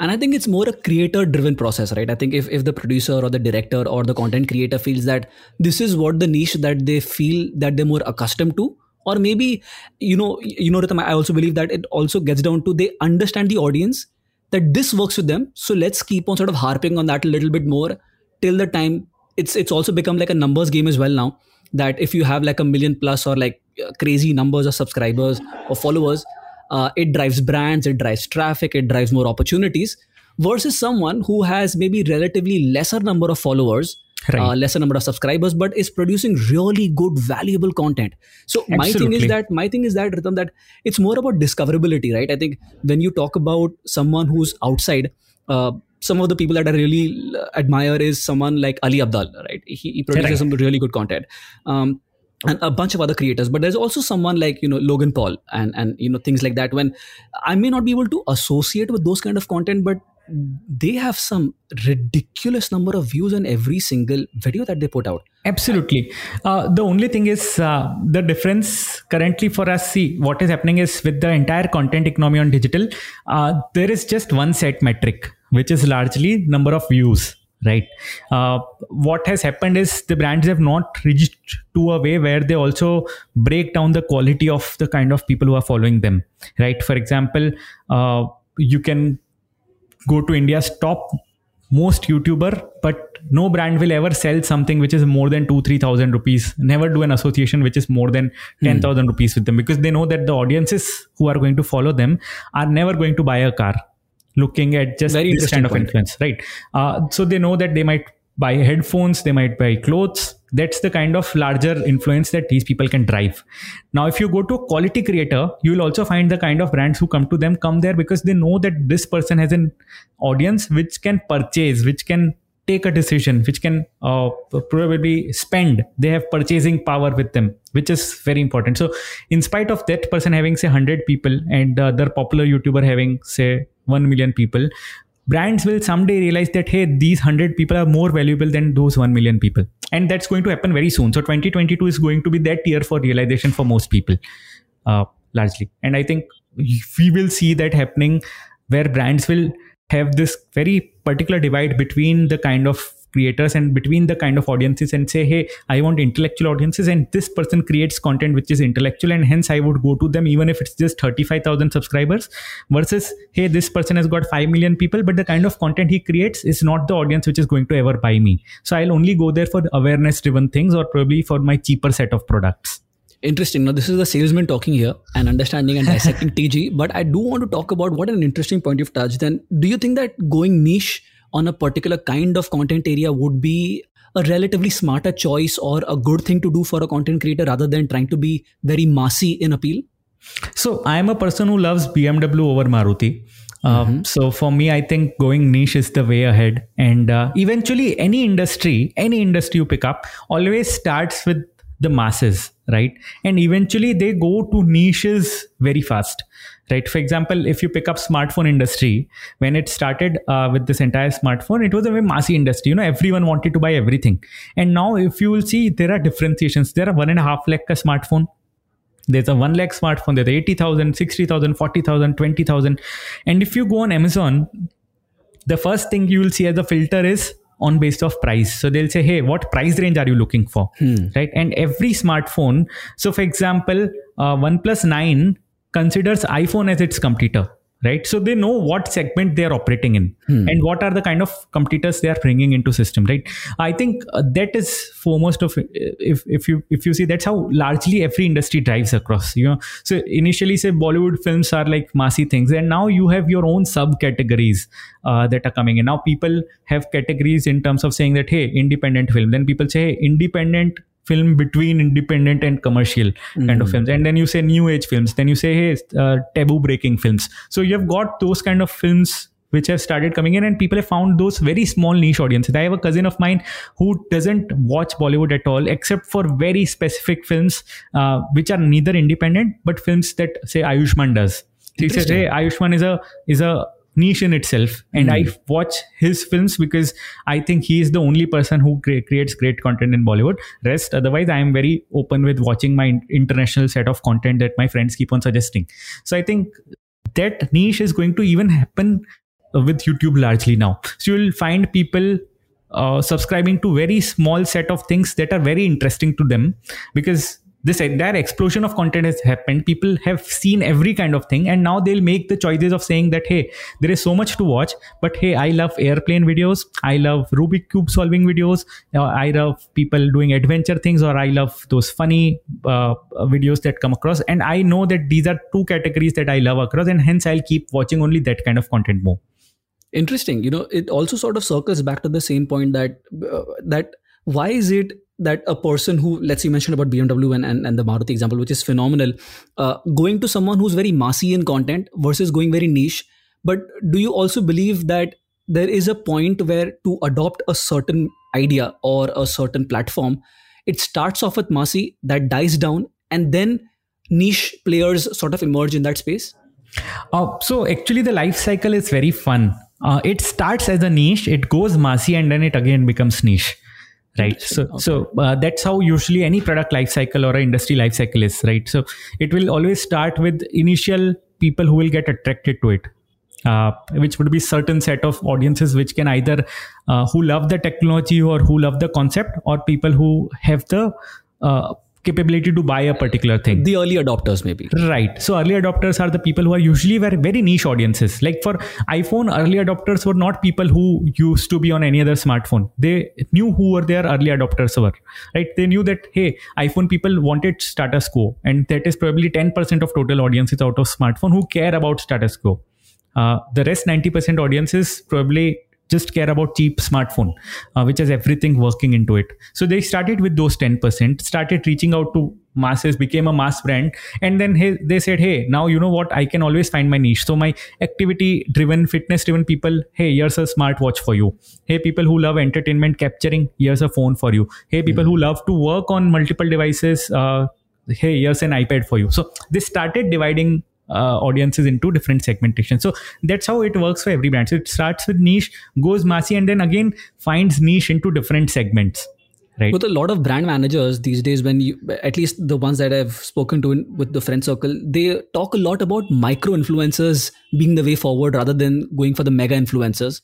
And I think it's more a creator driven process, right? I think if, if the producer or the director or the content creator feels that this is what the niche that they feel that they're more accustomed to, or maybe, you know, you know, Ritam, I also believe that it also gets down to they understand the audience that this works with them. So let's keep on sort of harping on that a little bit more till the time it's it's also become like a numbers game as well now. That if you have like a million plus or like uh, crazy numbers of subscribers or followers, uh, it drives brands, it drives traffic, it drives more opportunities versus someone who has maybe relatively lesser number of followers, Right. uh, lesser number of subscribers, but is producing really good, valuable content. So my thing is that my thing is that Ritam, that it's more about discoverability, right? I think when you talk about someone who's outside. Uh, some of the people that I really uh, admire is someone like Ali Abdaal, right? He, he produces Right. some really good content. Um, and a bunch of other creators but there's also someone like you know logan paul and and you know things like that when i may not be able to associate with those kind of content but they have some ridiculous number of views on every single video that they put out Absolutely. Uh, the only thing is uh, the difference currently for us. See, what is happening is with the entire content economy on digital, uh, there is just one set metric, which is largely number of views. Right. Uh, what has happened is the brands have not reached to a way where they also break down the quality of the kind of people who are following them. Right. For example, uh, you can go to India's top most YouTuber, but no brand will ever sell something which is more than two, three thousand rupees. Never do an association which is more than ten thousand rupees with them because they know that the audiences who are going to follow them are never going to buy a car looking at just Very this kind of point. influence, right? Uh, so they know that they might buy headphones they might buy clothes that's the kind of larger influence that these people can drive now if you go to a quality creator you will also find the kind of brands who come to them come there because they know that this person has an audience which can purchase which can take a decision which can uh, probably spend. They have purchasing power with them which is very important. So in spite of that person having say 100 people and the other popular youtuber having say 1 million people brands will someday realize that hey these 100 people are more valuable than those 1 million people. And that's going to happen very soon. So 2022 is going to be that year for realization for most people uh, largely. And i think we will see that happening where brands will have this very particular divide between the kind of creators and between the kind of audiences and say hey i want intellectual audiences and this person creates content which is intellectual and hence i would go to them even if it's just 35000 subscribers versus hey this person has got 5 million people but the kind of content he creates is not the audience which is going to ever buy me. So i'll only go there for awareness driven things or probably for my cheaper set of products interesting now this is the salesman talking here and understanding and dissecting tg but i do want to talk about what an interesting point you've touched then do you think that going niche on a particular kind of content area would be a relatively smarter choice or a good thing to do for a content creator rather than trying to be very massy in appeal? So I'm a person who loves BMW over Maruti. Uh, mm-hmm. so for me, I think going niche is the way ahead. And uh, eventually, any industry, any industry you pick up, always starts with the masses, right? And eventually, they go to niches very fast right? For example if you pick up smartphone industry when it started uh, with this entire smartphone it was a very massy industry. You know everyone wanted to buy everything. And now if you will see there are differentiations. There are one and a half lakh smartphone. There's a 1 lakh smartphone. There's 80000 60000 40000 20000 and if you go on amazon the first thing you will see as a filter is on based of price. So they'll say hey what price range are you looking for? Hmm. right? And every smartphone so for example uh, oneplus 9 considers iphone as its competitor right? So they know what segment they are operating in hmm. and what are the kind of competitors they are bringing into system right? I think uh, that is foremost of if if you if you see that's how largely every industry drives across you know? So initially say bollywood films are like massy things and now you have your own subcategories uh, that are coming in. Now people have categories in terms of saying that hey independent film. Then people say hey independent film between independent and commercial mm-hmm. kind of hmm. films. And then you say new age films. Then you say hey uh, taboo breaking films. So you have got those kind of films which have started coming in and people have found those very small niche audiences. I have a cousin of mine who doesn't watch bollywood at all except for very specific films uh, which are neither independent but films that say ayushmann does. He says hey ayushmann is a is a niche in itself and mm. i hmm. watch his films because i think he is the only person who cre- creates great content in bollywood rest otherwise i am very open with watching my international set of content that my friends keep on suggesting so i think that niche is going to even happen with youtube largely now so you'll find people uh, subscribing to very small set of things that are very interesting to them because this entire explosion of content has happened. People have seen every kind of thing and now they'll make the choices of saying that hey there is so much to watch but hey i love airplane videos. I love rubik cube solving videos. Uh, i love people doing adventure things or i love those funny uh, videos that come across. And i know that these are two categories that i love across and hence i'll keep watching only that kind of content more. Interesting. You know it also sort of circles back to the same point that uh, that why is it that a person who let's say you mentioned about bmw and, and, and the maruti example which is phenomenal uh, going to someone who's very massy in content versus going very niche. But do you also believe that there is a point where to adopt a certain idea or a certain platform it starts off with massy that dies down and then niche players sort of emerge in that space? Uh, so actually the life cycle is very fun. Uh, it starts as a niche it goes massy and then it again becomes niche right so okay. so uh, that's how usually any product life cycle or industry life cycle is right so it will always start with initial people who will get attracted to it uh, which would be certain set of audiences which can either uh, who love the technology or who love the concept or people who have the uh, capability to buy a particular thing. The early adopters, maybe. Right. So early adopters are the people who are usually very, very niche audiences. Like for iPhone, early adopters were not people who used to be on any other smartphone. They knew who were their early adopters were. Right. They knew that hey, iPhone people wanted status quo, and that is probably 10% of total audiences out of smartphone who care about status quo. Uh, the rest 90% audiences probably just care about cheap smartphone uh, which has everything working into it. So they started with those 10% started reaching out to masses became a mass brand and then hey, they said hey now you know what? I can always find my niche. So my activity driven fitness driven people hey here's a smartwatch for you. Hey people who love entertainment capturing here's a phone for you. Hey people mm-hmm. who love to work on multiple devices uh, hey here's an ipad for you. So they started dividing uh, audiences into different segmentation so that's how it works for every brand. So it starts with niche goes massy and then again finds niche into different segments right? With a lot of brand managers these days when you at least the ones that i've spoken to in, with the friend circle they talk a lot about micro influencers being the way forward rather than going for the mega influencers.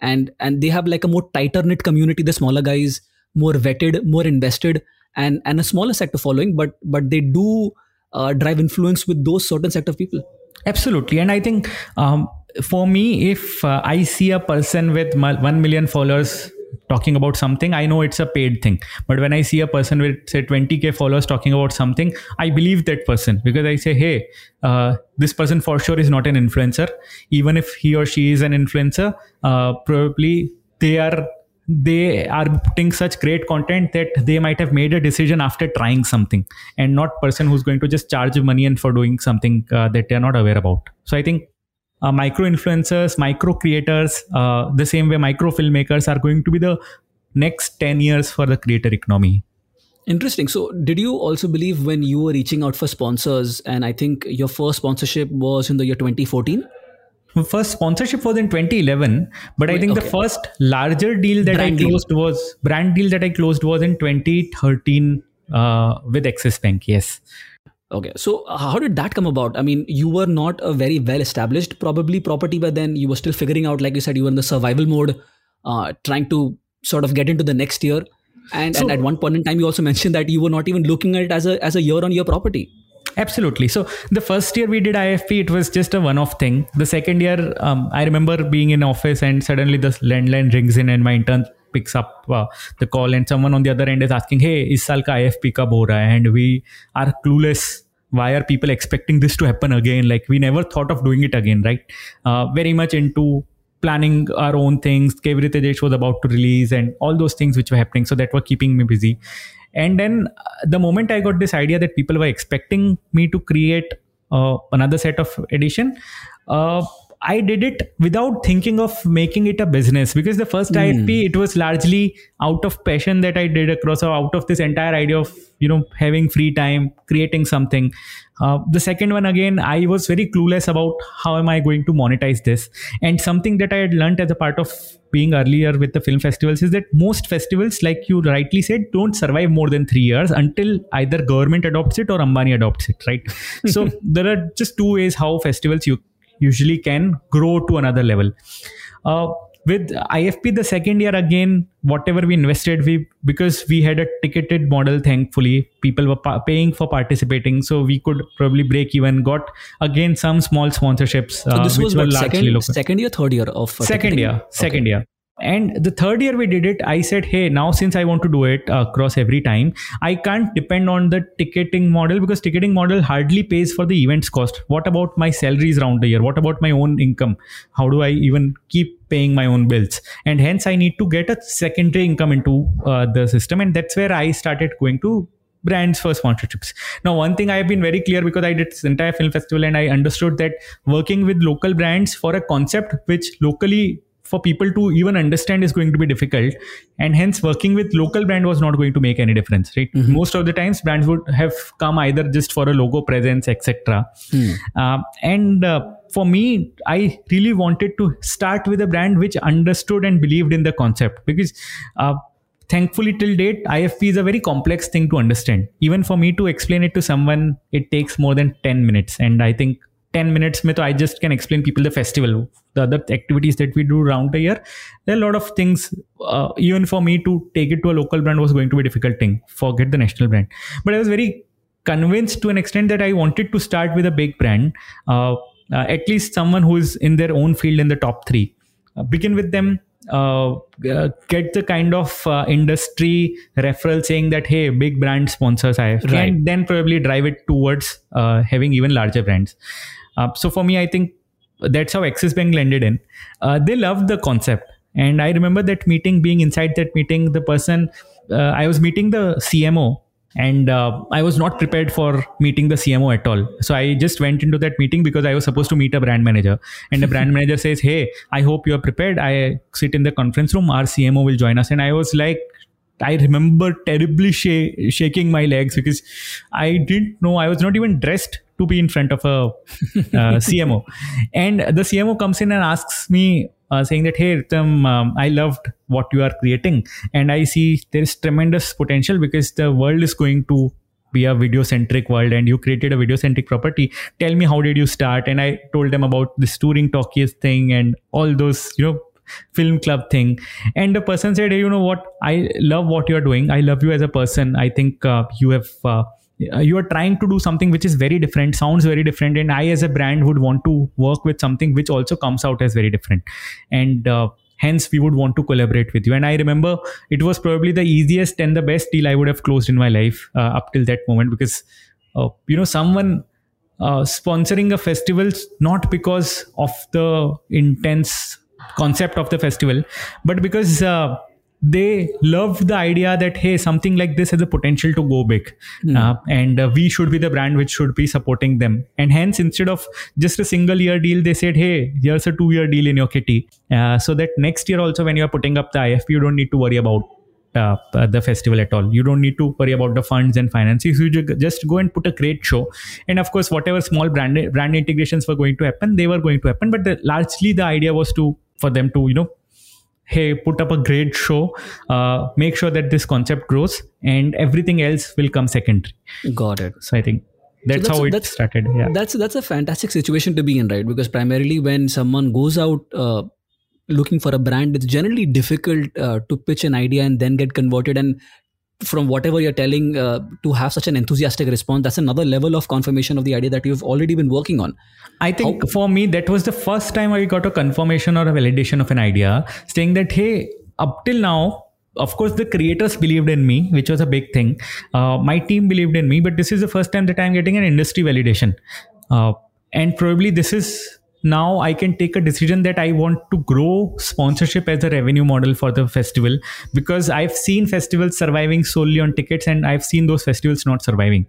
And and they have like a more tighter knit community. The smaller guys more vetted more invested and and a smaller sector following but but they do uh, drive influence with those certain set of people. Absolutely. And i think um, for me if uh, i see a person with 1 million followers talking about something i know it's a paid thing. But when i see a person with say 20k followers talking about something i believe that person because i say hey uh, this person for sure is not an influencer. Even if he or she is an influencer uh, probably they are they are putting such great content that they might have made a decision after trying something and not person who's going to just charge money and for doing something uh, that they're not aware about so i think uh, micro influencers, micro creators, uh, the same way micro filmmakers are going to be the next 10 years for the creator economy. Interesting. So, did you also believe when you were reaching out for sponsors, and I think your first sponsorship was in the year 2014? First sponsorship was in 2011, but I think okay. the first larger deal that brand I closed deal. was brand deal that I closed was in 2013 uh, with Axis Bank. Yes. Okay, so how did that come about? I mean, you were not a very well established probably property, but then you were still figuring out, like you said, you were in the survival mode, uh, trying to sort of get into the next year. And, so, and at one point in time, you also mentioned that you were not even looking at it as a as a year on year property. Absolutely. So the first year we did IFP, it was just a one-off thing. The second year, um, I remember being in office and suddenly the landline rings in and my intern picks up uh, the call and someone on the other end is asking hey is saal ka ifp ho raha hai and we are clueless why are people expecting this to happen again like we never thought of doing it again right uh, very much into planning our own things Kevi Rite Jaish was about to release and all those things which were happening so that were keeping me busy and then uh, the moment i got this idea that people were expecting me to create uh, another set of edition uh, I did it without thinking of making it a business because the first mm. IFP it was largely out of passion that I did across or out of this entire idea of you know having free time creating something. Uh, the second one again I was very clueless about how am I going to monetize this and something that I had learned as a part of being earlier with the film festivals is that most festivals like you rightly said don't survive more than 3 years until either government adopts it or Ambani adopts it right so there are just two ways how festivals you usually can grow to another level. Uh, with IFP, the second year again, whatever we invested, we because we had a ticketed model. Thankfully, people were pa- paying for participating, so we could probably break even. Got again some small sponsorships. So this uh, was what, second, second year, third year of uh, second year, second okay. year and the third year we did it i said hey now since i want to do it uh, across every time i can't depend on the ticketing model because ticketing model hardly pays for the events cost. What about my salaries around the year? What about my own income? How do i even keep paying my own bills? And hence i need to get a secondary income into uh, the system. And that's where i started going to brands for sponsorships. Now, one thing I have been very clear because I did this entire film festival and I understood that working with local brands for a concept which locally for people to even understand is going to be difficult. And hence working with local brand was not going to make any difference right? Mm-hmm. most of the times brands would have come either just for a logo presence etc mm. uh, and uh, for me i really wanted to start with a brand which understood and believed in the concept. Because uh, thankfully till date ifp is a very complex thing to understand. Even for me to explain it to someone it takes more than 10 minutes. And i think 10 minutes mein, I just can explain people the festival, the other activities that we do around the year. There are a lot of things, uh, even for me to take it to a local brand was going to be a difficult thing. Forget the national brand. But I was very convinced to an extent that I wanted to start with a big brand, uh, uh, at least someone who is in their own field in the top three. Uh, begin with them, uh, uh, get the kind of uh, industry referral saying that hey big brand sponsors IFP right. and then probably drive it towards uh, having even larger brands uh, so for me, I think that's how Axis Bank landed in. Uh, they loved the concept. And i remember that meeting being inside that meeting the person uh, i was meeting the cmo and uh, i was not prepared for meeting the cmo at all. So i just went into that meeting because i was supposed to meet a brand manager. And the brand manager says hey i hope you are prepared. I sit in the conference room. Our cmo will join us. And i was like I remember terribly sh- shaking my legs because I didn't know. I was not even dressed to be in front of a uh, CMO. And the CMO comes in and asks me, uh, saying that, hey, Ritam, um, I loved what you are creating. And I see there is tremendous potential because the world is going to be a video centric world and you created a video centric property. Tell me how did you start? And i told them about this touring talkies thing and all those you know film club thing. And the person said hey, you know what? I love what you're doing. I love you as a person. I think uh, you have uh, you are trying to do something which is very different sounds very different and i as a brand would want to work with something which also comes out as very different. And uh, hence we would want to collaborate with you. And i remember it was probably the easiest and the best deal i would have closed in my life uh, up till that moment because uh, you know someone uh, sponsoring a festival not because of the intense concept of the festival but because uh, they loved the idea that hey something like this has a potential to go big mm. uh, and uh, we should be the brand which should be supporting them and hence instead of just a single year deal they said hey here's a two year deal in your kitty uh, so that next year also when you're putting up the ifp you don't need to worry about uh, the festival at all. You don't need to worry about the funds and finances. You just go and put a great show, and of course, whatever small brand brand integrations were going to happen, they were going to happen. But the, largely, the idea was to for them to you know hey put up a great show. Uh, make sure that this concept grows and everything else will come secondary. Got it. So i think that's, so that's how it that's, started yeah. that's that's a fantastic situation to be in right? Because primarily when someone goes out uh, looking for a brand it's generally difficult uh, to pitch an idea and then get converted and from whatever you're telling uh, to have such an enthusiastic response that's another level of confirmation of the idea that you've already been working on. I think How- for me that was the first time i got a confirmation or a validation of an idea saying that hey up till now of course the creators believed in me which was a big thing. Uh, my team believed in me but this is the first time that i'm getting an industry validation. Uh, and probably this is now I can take a decision that I want to grow sponsorship as a revenue model for the festival because I've seen festivals surviving solely on tickets and I've seen those festivals not surviving.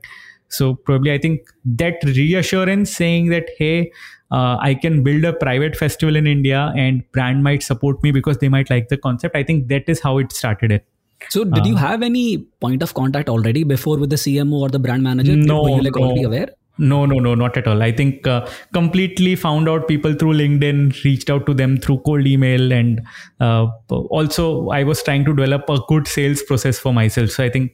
So probably I think that reassurance saying that hey, uh, I can build a private festival in India and brand might support me because they might like the concept. I think that is how it started it. So, did uh, you have any point of contact already before with the CMO or the brand manager? No, Were you like no. already aware? No, no, no, not at all. I think uh, completely found out people through LinkedIn, reached out to them through cold email, and uh, also I was trying to develop a good sales process for myself. So I think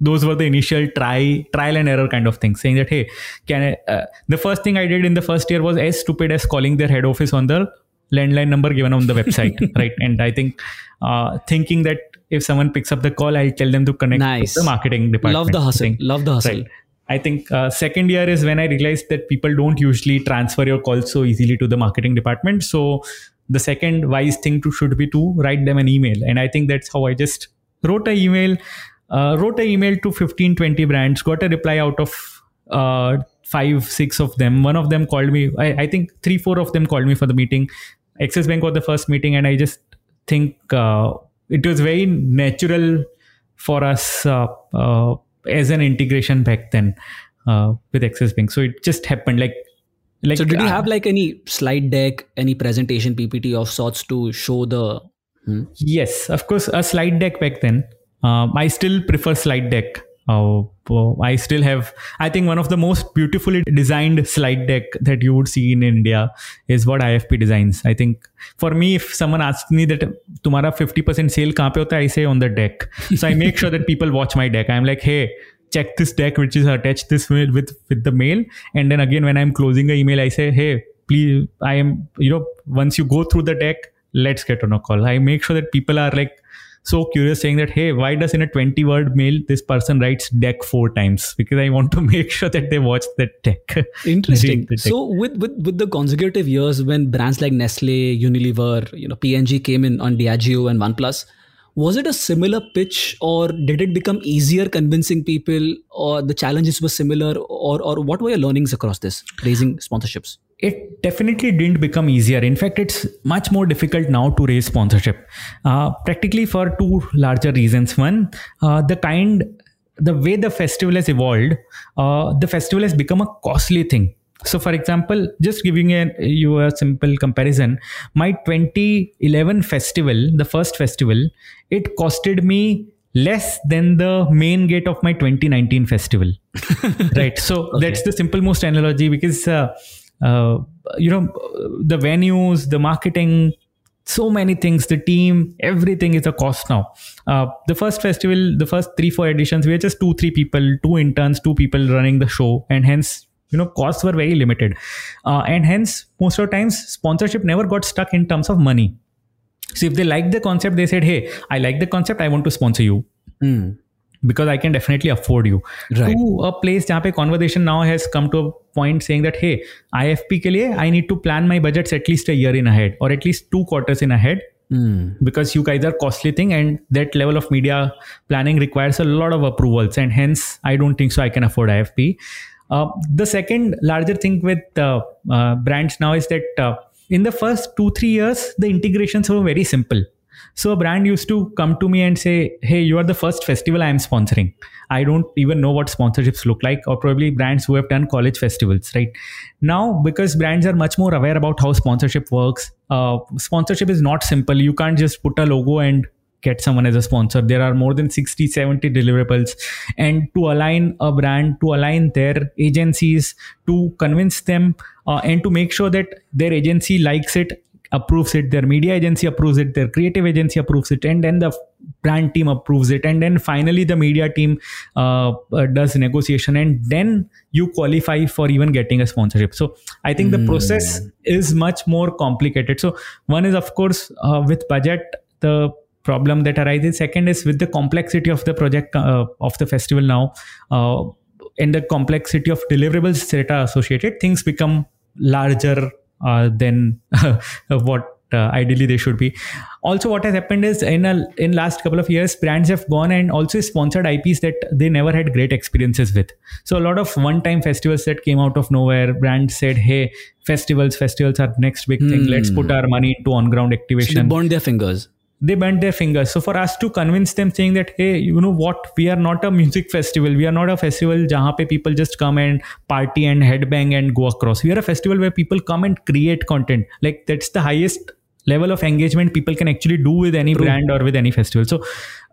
those were the initial try trial and error kind of things saying that hey can I, uh, the first thing i did in the first year was as stupid as calling their head office on the landline number given on the website right and i think uh, thinking that if someone picks up the call i'll tell them to connect nice. the marketing department love the hustle love the hustle right. I think uh, second year is when I realized that people don't usually transfer your calls so easily to the marketing department. So the second wise thing to should be to write them an email, and I think that's how I just wrote an email, uh, wrote an email to 15, 20 brands, got a reply out of uh, five, six of them. One of them called me. I, I, think three, four of them called me for the meeting. Axis Bank was the first meeting, and I just think uh, it was very natural for us uh, uh, as an integration back then uh, with Axis Bank. So it just happened like like so did you uh, have like any slide deck any presentation ppt of sorts to show the hmm? yes of course a slide deck back then um, i still prefer slide deck Oh, oh, I still have, I think one of the most beautifully designed slide deck that you would see in India is what IFP designs. I think for me, if someone asks me that tumara 50% sale kahan pe hota, I say on the deck. So I make sure that people watch my deck. I'm like, hey, check this deck, which is attached this with, with, with the mail. And then again, when I'm closing an email, I say, hey, please, I am, you know, once you go through the deck, let's get on a call. I make sure that people are like, so curious saying that hey why does in a 20 word mail this person writes deck four times because i want to make sure that they watch that deck interesting deck. so with, with with the consecutive years when brands like nestle unilever you know png came in on diageo and oneplus was it a similar pitch or did it become easier convincing people or the challenges were similar or, or what were your learnings across this raising sponsorships? It definitely didn't become easier. In fact, it's much more difficult now to raise sponsorship, uh, practically for two larger reasons. One, uh, the kind, the way the festival has evolved, uh, the festival has become a costly thing. So, for example, just giving a, you a simple comparison, my 2011 festival, the first festival, it costed me less than the main gate of my 2019 festival. right. So okay. that's the simple most analogy because uh, you know the venues the marketing so many things the team everything is a cost now. Uh, the first festival the first three four editions we were just two three people two interns two people running the show and hence you know costs were very limited. Uh, and hence most of the times sponsorship never got stuck in terms of money. So if they like the concept they said hey i like the concept i want to sponsor you. Mm because I can definitely afford you. Right. To a place where conversation now has come to a point saying that hey, IFP ke liye, I need to plan my budgets at least a year in ahead or at least two quarters in ahead. Mm. Because you guys are costly thing and that level of media planning requires a lot of approvals and hence I don't think so I can afford IFP. Uh, the second larger thing with uh, uh, brands now is that uh, in the first two three years the integrations were very simple so a brand used to come to me and say, Hey, you are the first festival I am sponsoring. I don't even know what sponsorships look like, or probably brands who have done college festivals, right? Now, because brands are much more aware about how sponsorship works, uh, sponsorship is not simple. You can't just put a logo and get someone as a sponsor there are more than 60 70 deliverables and to align a brand to align their agencies to convince them uh, and to make sure that their agency likes it approves it their media agency approves it their creative agency approves it and then the brand team approves it and then finally the media team uh, uh, does negotiation and then you qualify for even getting a sponsorship so i think mm. the process hmm. is much more complicated so one is of course uh, with budget the problem that arises second is with the complexity of the project uh, of the festival now uh, and the complexity of deliverables that are associated things become larger than what uh, ideally they should be also what has happened is in a in last couple of years brands have gone and also sponsored ips that they never had great experiences with so a lot of one time festivals that came out of nowhere brands said hey festivals festivals are next big thing mm. let's put hmm. our money into on ground activation so they burned their fingers they bent their fingers. So for us to convince them saying that, hey, you know what, we are not a music festival. We are not a festival jahan pe people just come and party and headbang and go across. We are a festival where people come and create content. Like that's the highest level of engagement people can actually do with any True. brand or with any festival. So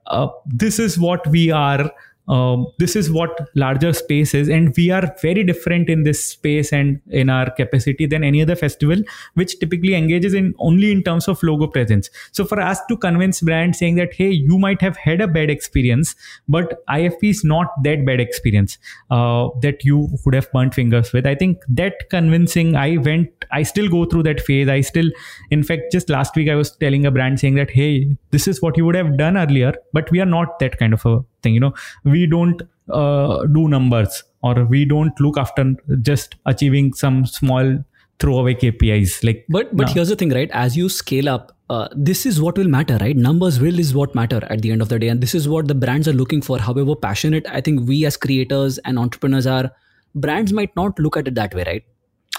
uh, this is what we are um, this is what larger space is and we are very different in this space and in our capacity than any other festival which typically engages in only in terms of logo presence. So for us to convince brands saying that hey you might have had a bad experience but ifp is not that bad experience uh, that you would have burnt fingers with. I think that convincing i went i still go through that phase. I still in fact just last week i was telling a brand saying that hey this is what you would have done earlier but we are not that kind of a thing you know. We don't uh, do numbers or we don't look after just achieving some small throwaway kpis like but but here's the thing right? As you scale up uh, this is what will matter right? Numbers will is what matter at the end of the day. And this is what the brands are looking for however passionate i think we as creators and entrepreneurs are. Brands might not look at it that way right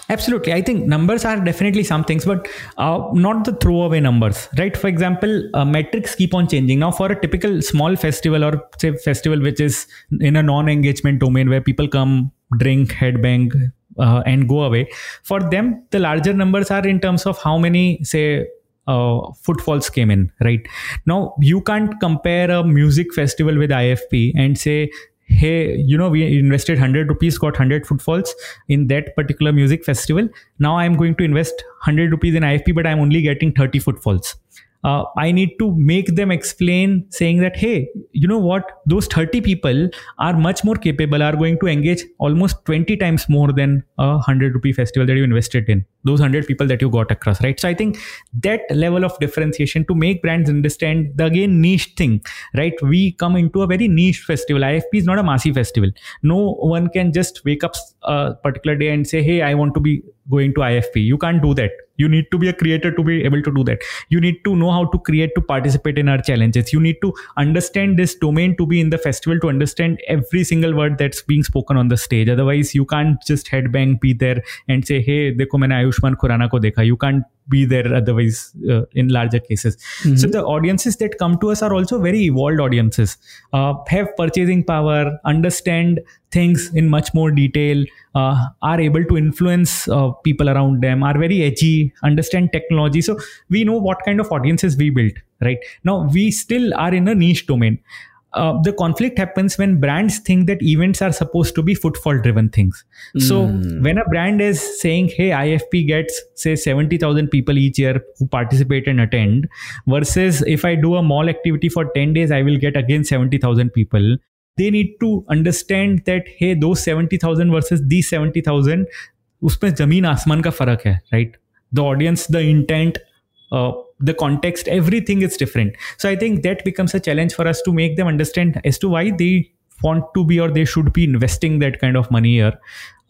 Absolutely. I think numbers are definitely some things, but uh, not the throwaway numbers, right? For example, uh, metrics keep on changing. Now, for a typical small festival or say festival which is in a non engagement domain where people come, drink, headbang, uh, and go away, for them, the larger numbers are in terms of how many, say, uh, footfalls came in right now you can't compare a music festival with ifp and say hey you know we invested 100 rupees got 100 footfalls in that particular music festival now i'm going to invest 100 rupees in ifp but i'm only getting 30 footfalls uh, I need to make them explain saying that, hey, you know what? Those 30 people are much more capable, are going to engage almost 20 times more than a 100 rupee festival that you invested in. Those 100 people that you got across, right? So I think that level of differentiation to make brands understand the again niche thing, right? We come into a very niche festival. IFP is not a massive festival. No one can just wake up a particular day and say, hey, I want to be going to IFP. You can't do that you need to be a creator to be able to do that you need to know how to create to participate in our challenges you need to understand this domain to be in the festival to understand every single word that's being spoken on the stage otherwise you can't just headbang be there and say hey dekho maine ayushman khurana ko dekha you can't be there otherwise uh, in larger cases mm-hmm. so the audiences that come to us are also very evolved audiences uh, have purchasing power understand things in much more detail uh, are able to influence uh, people around them are very edgy understand technology so we know what kind of audiences we built right now we still are in a niche domain uh, the conflict happens when brands think that events are supposed to be footfall driven things. So mm. when a brand is saying, "Hey, IFP gets say seventy thousand people each year who participate and attend," versus if I do a mall activity for ten days, I will get again seventy thousand people. They need to understand that hey, those seventy thousand versus these seventy thousand, उसमें जमीन आसमान का फर्क है, right? The audience, the intent. the context everything is different. So i think that becomes a challenge for us to make them understand as to why they want to be or they should be investing that kind of money here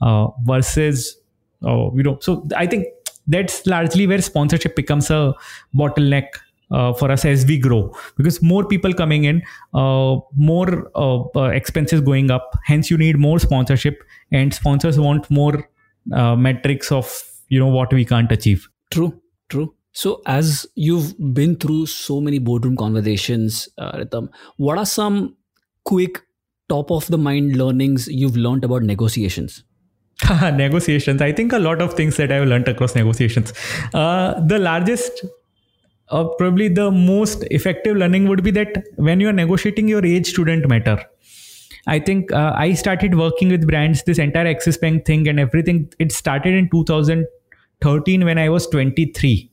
uh, versus uh, you know so i think that's largely where sponsorship becomes a bottleneck uh, for us as we grow. Because more people coming in uh, more uh, uh expenses going up hence you need more sponsorship and sponsors want more metrics of you know what we can't achieve. True true so, as you've been through so many boardroom conversations, uh, Ritam, what are some quick top of the mind learnings you've learned about negotiations? negotiations. I think a lot of things that I've learned across negotiations. Uh, the largest, uh, probably the most effective learning would be that when you are negotiating, your age shouldn't matter. I think uh, I started working with brands, this entire Axis Bank thing and everything. It started in 2013 when I was 23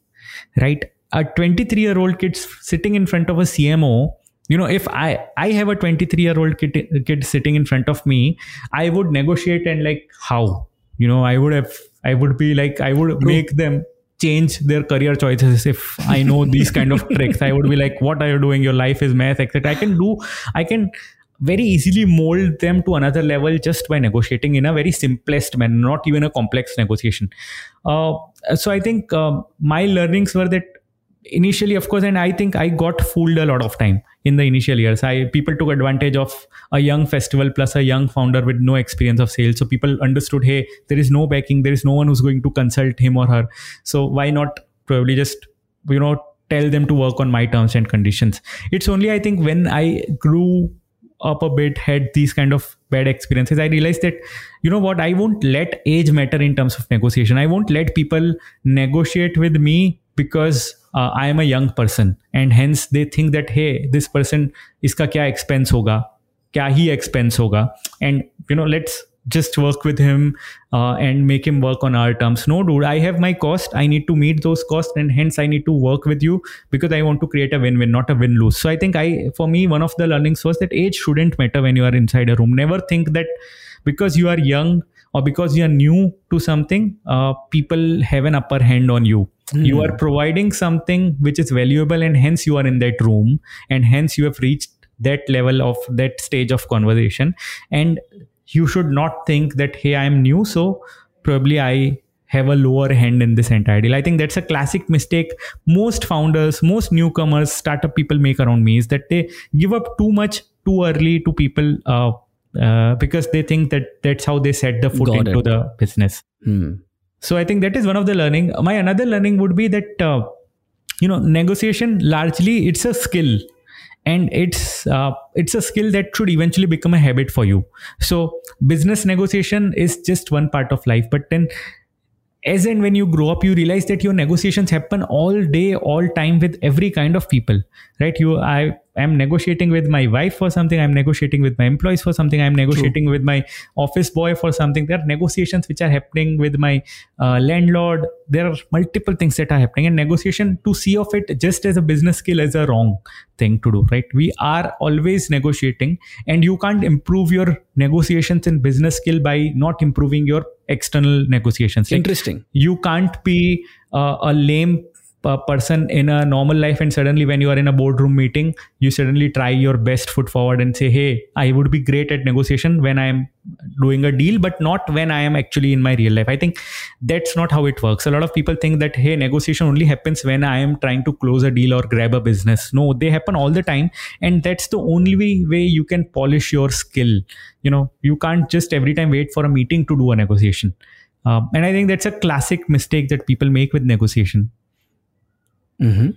right? A 23 year old kid sitting in front of a cmo you know if i i have a 23 year old kid, kid sitting in front of me i would negotiate and like how? You know i would have i would be like i would make them change their career choices if i know these kind of tricks. I would be like what are you doing? Your life is mess, etc i can do i can very easily mold them to another level just by negotiating in a very simplest manner, not even a complex negotiation. Uh, so I think uh, my learnings were that initially, of course, and I think I got fooled a lot of time in the initial years. I people took advantage of a young festival plus a young founder with no experience of sales. So people understood, hey, there is no backing, there is no one who's going to consult him or her. So why not probably just you know tell them to work on my terms and conditions? It's only I think when I grew up a bit had these kind of bad experiences. I realized that you know what i won't let age matter in terms of negotiation. I won't let people negotiate with me because uh, i am a young person. And hence they think that hey this person iska kya expense hoga? Hi expense hoga? And you know let's just work with him uh, and make him work on our terms. No, dude, I have my cost. I need to meet those costs, and hence I need to work with you because I want to create a win-win, not a win-lose. So I think I, for me, one of the learnings was that age shouldn't matter when you are inside a room. Never think that because you are young or because you are new to something, uh, people have an upper hand on you. Mm. You are providing something which is valuable, and hence you are in that room, and hence you have reached that level of that stage of conversation and you should not think that hey i'm new so probably i have a lower hand in this entire deal i think that's a classic mistake most founders most newcomers startup people make around me is that they give up too much too early to people uh, uh, because they think that that's how they set the foot Got into it. the business hmm. so i think that is one of the learning my another learning would be that uh, you know negotiation largely it's a skill and it's uh, it's a skill that should eventually become a habit for you. So business negotiation is just one part of life. But then as and when you grow up you realize that your negotiations happen all day all time with every kind of people right? You i am negotiating with my wife for something i'm negotiating with my employees for something i'm negotiating True. with my office boy for something. There are negotiations which are happening with my uh, landlord. There are multiple things that are happening and negotiation to see of it just as a business skill is a wrong thing to do right? We are always negotiating and you can't improve your negotiations and business skill by not improving your external negotiations. Like interesting. you can't be uh, a lame person in a normal life and suddenly when you are in a boardroom meeting you suddenly try your best foot forward and say hey i would be great at negotiation when i am doing a deal but not when i am actually in my real life. I think that's not how it works. A lot of people think that hey negotiation only happens when i am trying to close a deal or grab a business. No they happen all the time and that's the only way you can polish your skill. You know you can't just every time wait for a meeting to do a negotiation. Um, and i think that's a classic mistake that people make with negotiation Mm-hmm.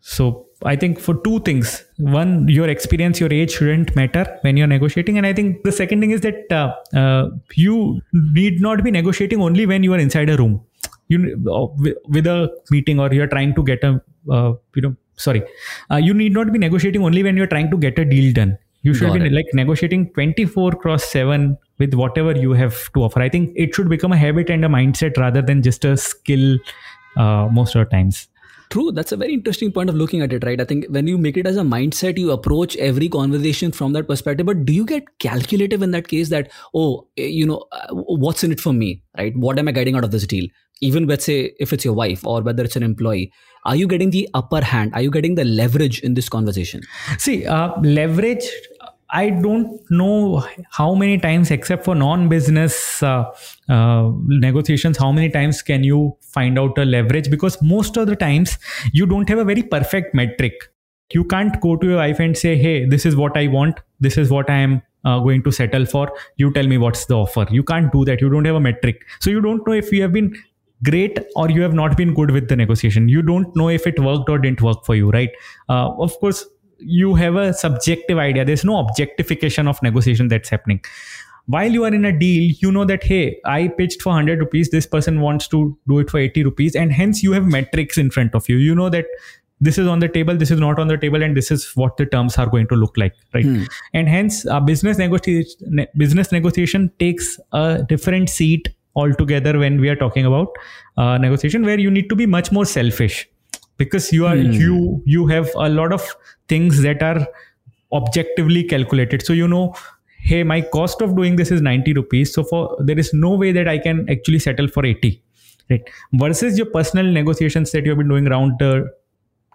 So I think for two things, one, your experience, your age shouldn't matter when you're negotiating, and I think the second thing is that uh, uh, you need not be negotiating only when you are inside a room. You uh, with a meeting or you're trying to get a uh, you know sorry, uh, you need not be negotiating only when you're trying to get a deal done. You should Got be it. like negotiating 24 cross 7 with whatever you have to offer. I think it should become a habit and a mindset rather than just a skill uh, most of the times. True that's a very interesting point of looking at it right? I think when you make it as a mindset you approach every conversation from that perspective but do you get calculative in that case that oh eh, you know uh, what's in it for me right? What am i getting out of this deal? Even let's say if it's your wife or whether it's an employee are you getting the upper hand? Are you getting the leverage in this conversation? See uh, leverage I don't know how many times, except for non-business uh, uh, negotiations, how many times can you find out a leverage? Because most of the times you don't have a very perfect metric. You can't go to your wife and say, "Hey, this is what I want. This is what I am uh, going to settle for. You tell me what's the offer." You can't do that. You don't have a metric, so you don't know if you have been great or you have not been good with the negotiation. You don't know if it worked or didn't work for you, right? Uh, of course you have a subjective idea. There's no objectification of negotiation that's happening. While you are in a deal you know that hey i pitched for 100 rupees this person wants to do it for 80 rupees and hence you have metrics in front of you. You know that this is on the table this is not on the table and this is what the terms are going to look like right? Hmm. and hence uh, business negotiation business negotiation takes a different seat altogether when we are talking about uh, negotiation where you need to be much more selfish because you are hmm. you you have a lot of things that are objectively calculated. So you know hey my cost of doing this is 90 rupees. So for there is no way that i can actually settle for 80 right? Versus your personal negotiations that you have been doing around the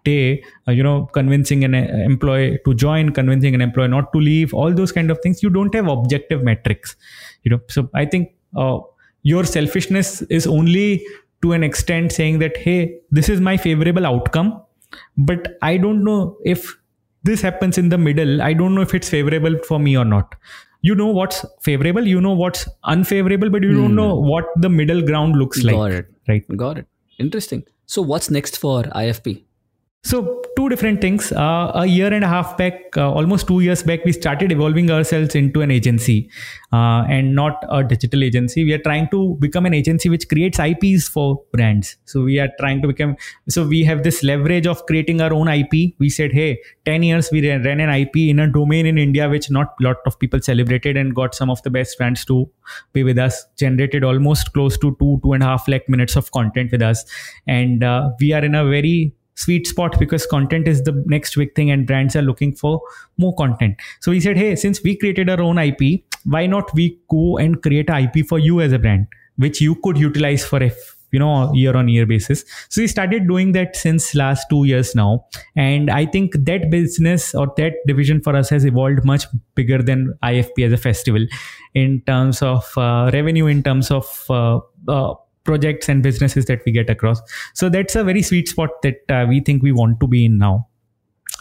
day uh, you know convincing an uh, employee to join convincing an employee not to leave all those kind of things you don't have objective metrics you know? So i think uh, your selfishness is only to an extent saying that hey this is my favorable outcome but i don't know if this happens in the middle. I don't know if it's favorable for me or not. You know what's favorable you know what's unfavorable but you don't hmm. know what the middle ground looks like got it. right? Got it. Interesting. So what's next for ifp so, two different things. Uh, a year and a half back, uh, almost two years back, we started evolving ourselves into an agency uh, and not a digital agency. We are trying to become an agency which creates IPs for brands. So, we are trying to become, so we have this leverage of creating our own IP. We said, hey, 10 years we ran, ran an IP in a domain in India which not a lot of people celebrated and got some of the best brands to be with us, generated almost close to two, two and a half lakh minutes of content with us. And uh, we are in a very sweet spot because content is the next big thing and brands are looking for more content. So we said hey since we created our own ip why not we go and create an ip for you as a brand which you could utilize for a you know year on year basis. So we started doing that since last two years now. And i think that business or that division for us has evolved much bigger than ifp as a festival in terms of uh, revenue in terms of uh, uh, projects and businesses that we get across. So that's a very sweet spot that uh, we think we want to be in now.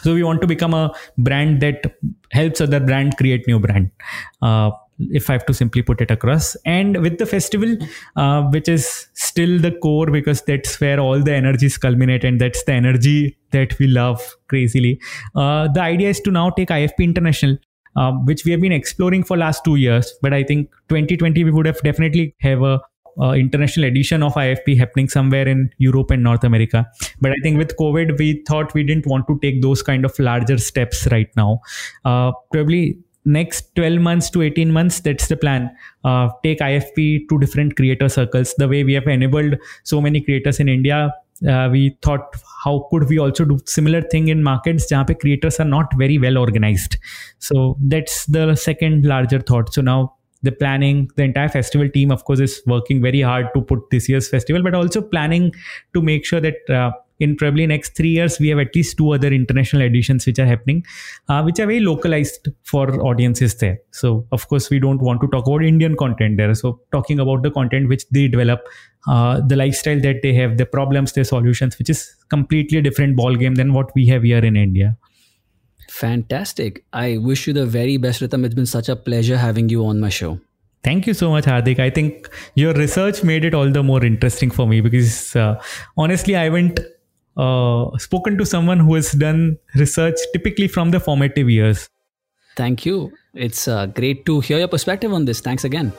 So we want to become a brand that helps other brand create new brand uh, if i have to simply put it across. And with the festival uh, which is still the core because that's where all the energies culminate and that's the energy that we love crazily. Uh, the idea is to now take ifp international uh, which we have been exploring for last two years but i think 2020 we would have definitely have a international edition of IFP happening somewhere in Europe and North America. But I think with COVID, we thought we didn't want to take those kind of larger steps right now. Uh, probably next 12 months to 18 months that's the plan uh, take ifp to different creator circles the way we have enabled so many creators in india uh, we thought how could we also do similar thing in markets where creators are not very well organized so that's the second larger thought so now the planning the entire festival team of course is working very hard to put this year's festival but also planning to make sure that uh, in probably next three years we have at least two other international editions which are happening uh, which are very localized for audiences there. So of course we don't want to talk about indian content there. So talking about the content which they develop uh, the lifestyle that they have the problems their solutions which is completely different ball game than what we have here in india Fantastic. I wish you the very best, Ritam. It's been such a pleasure having you on my show. Thank you so much, Hardik. I think your research made it all the more interesting for me because uh, honestly, I haven't uh, spoken to someone who has done research typically from the formative years. Thank you. It's uh, great to hear your perspective on this. Thanks again.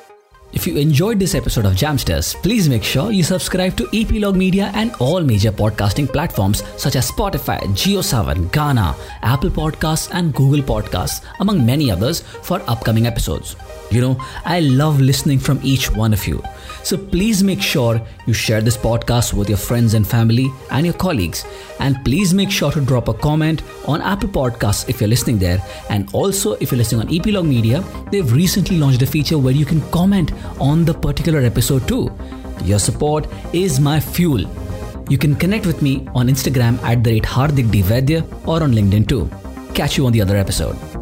If you enjoyed this episode of Jamsters, please make sure you subscribe to Epilogue Media and all major podcasting platforms such as Spotify, JioSaavn, Gaana, Apple Podcasts, and Google Podcasts, among many others, for upcoming episodes. You know, I love listening from each one of you. So please make sure you share this podcast with your friends and family and your colleagues. And please make sure to drop a comment on Apple Podcasts if you're listening there. And also, if you're listening on Epilogue Media, they've recently launched a feature where you can comment on the particular episode too. Your support is my fuel. You can connect with me on Instagram at the rate Hardik D. Or on LinkedIn too. Catch you on the other episode.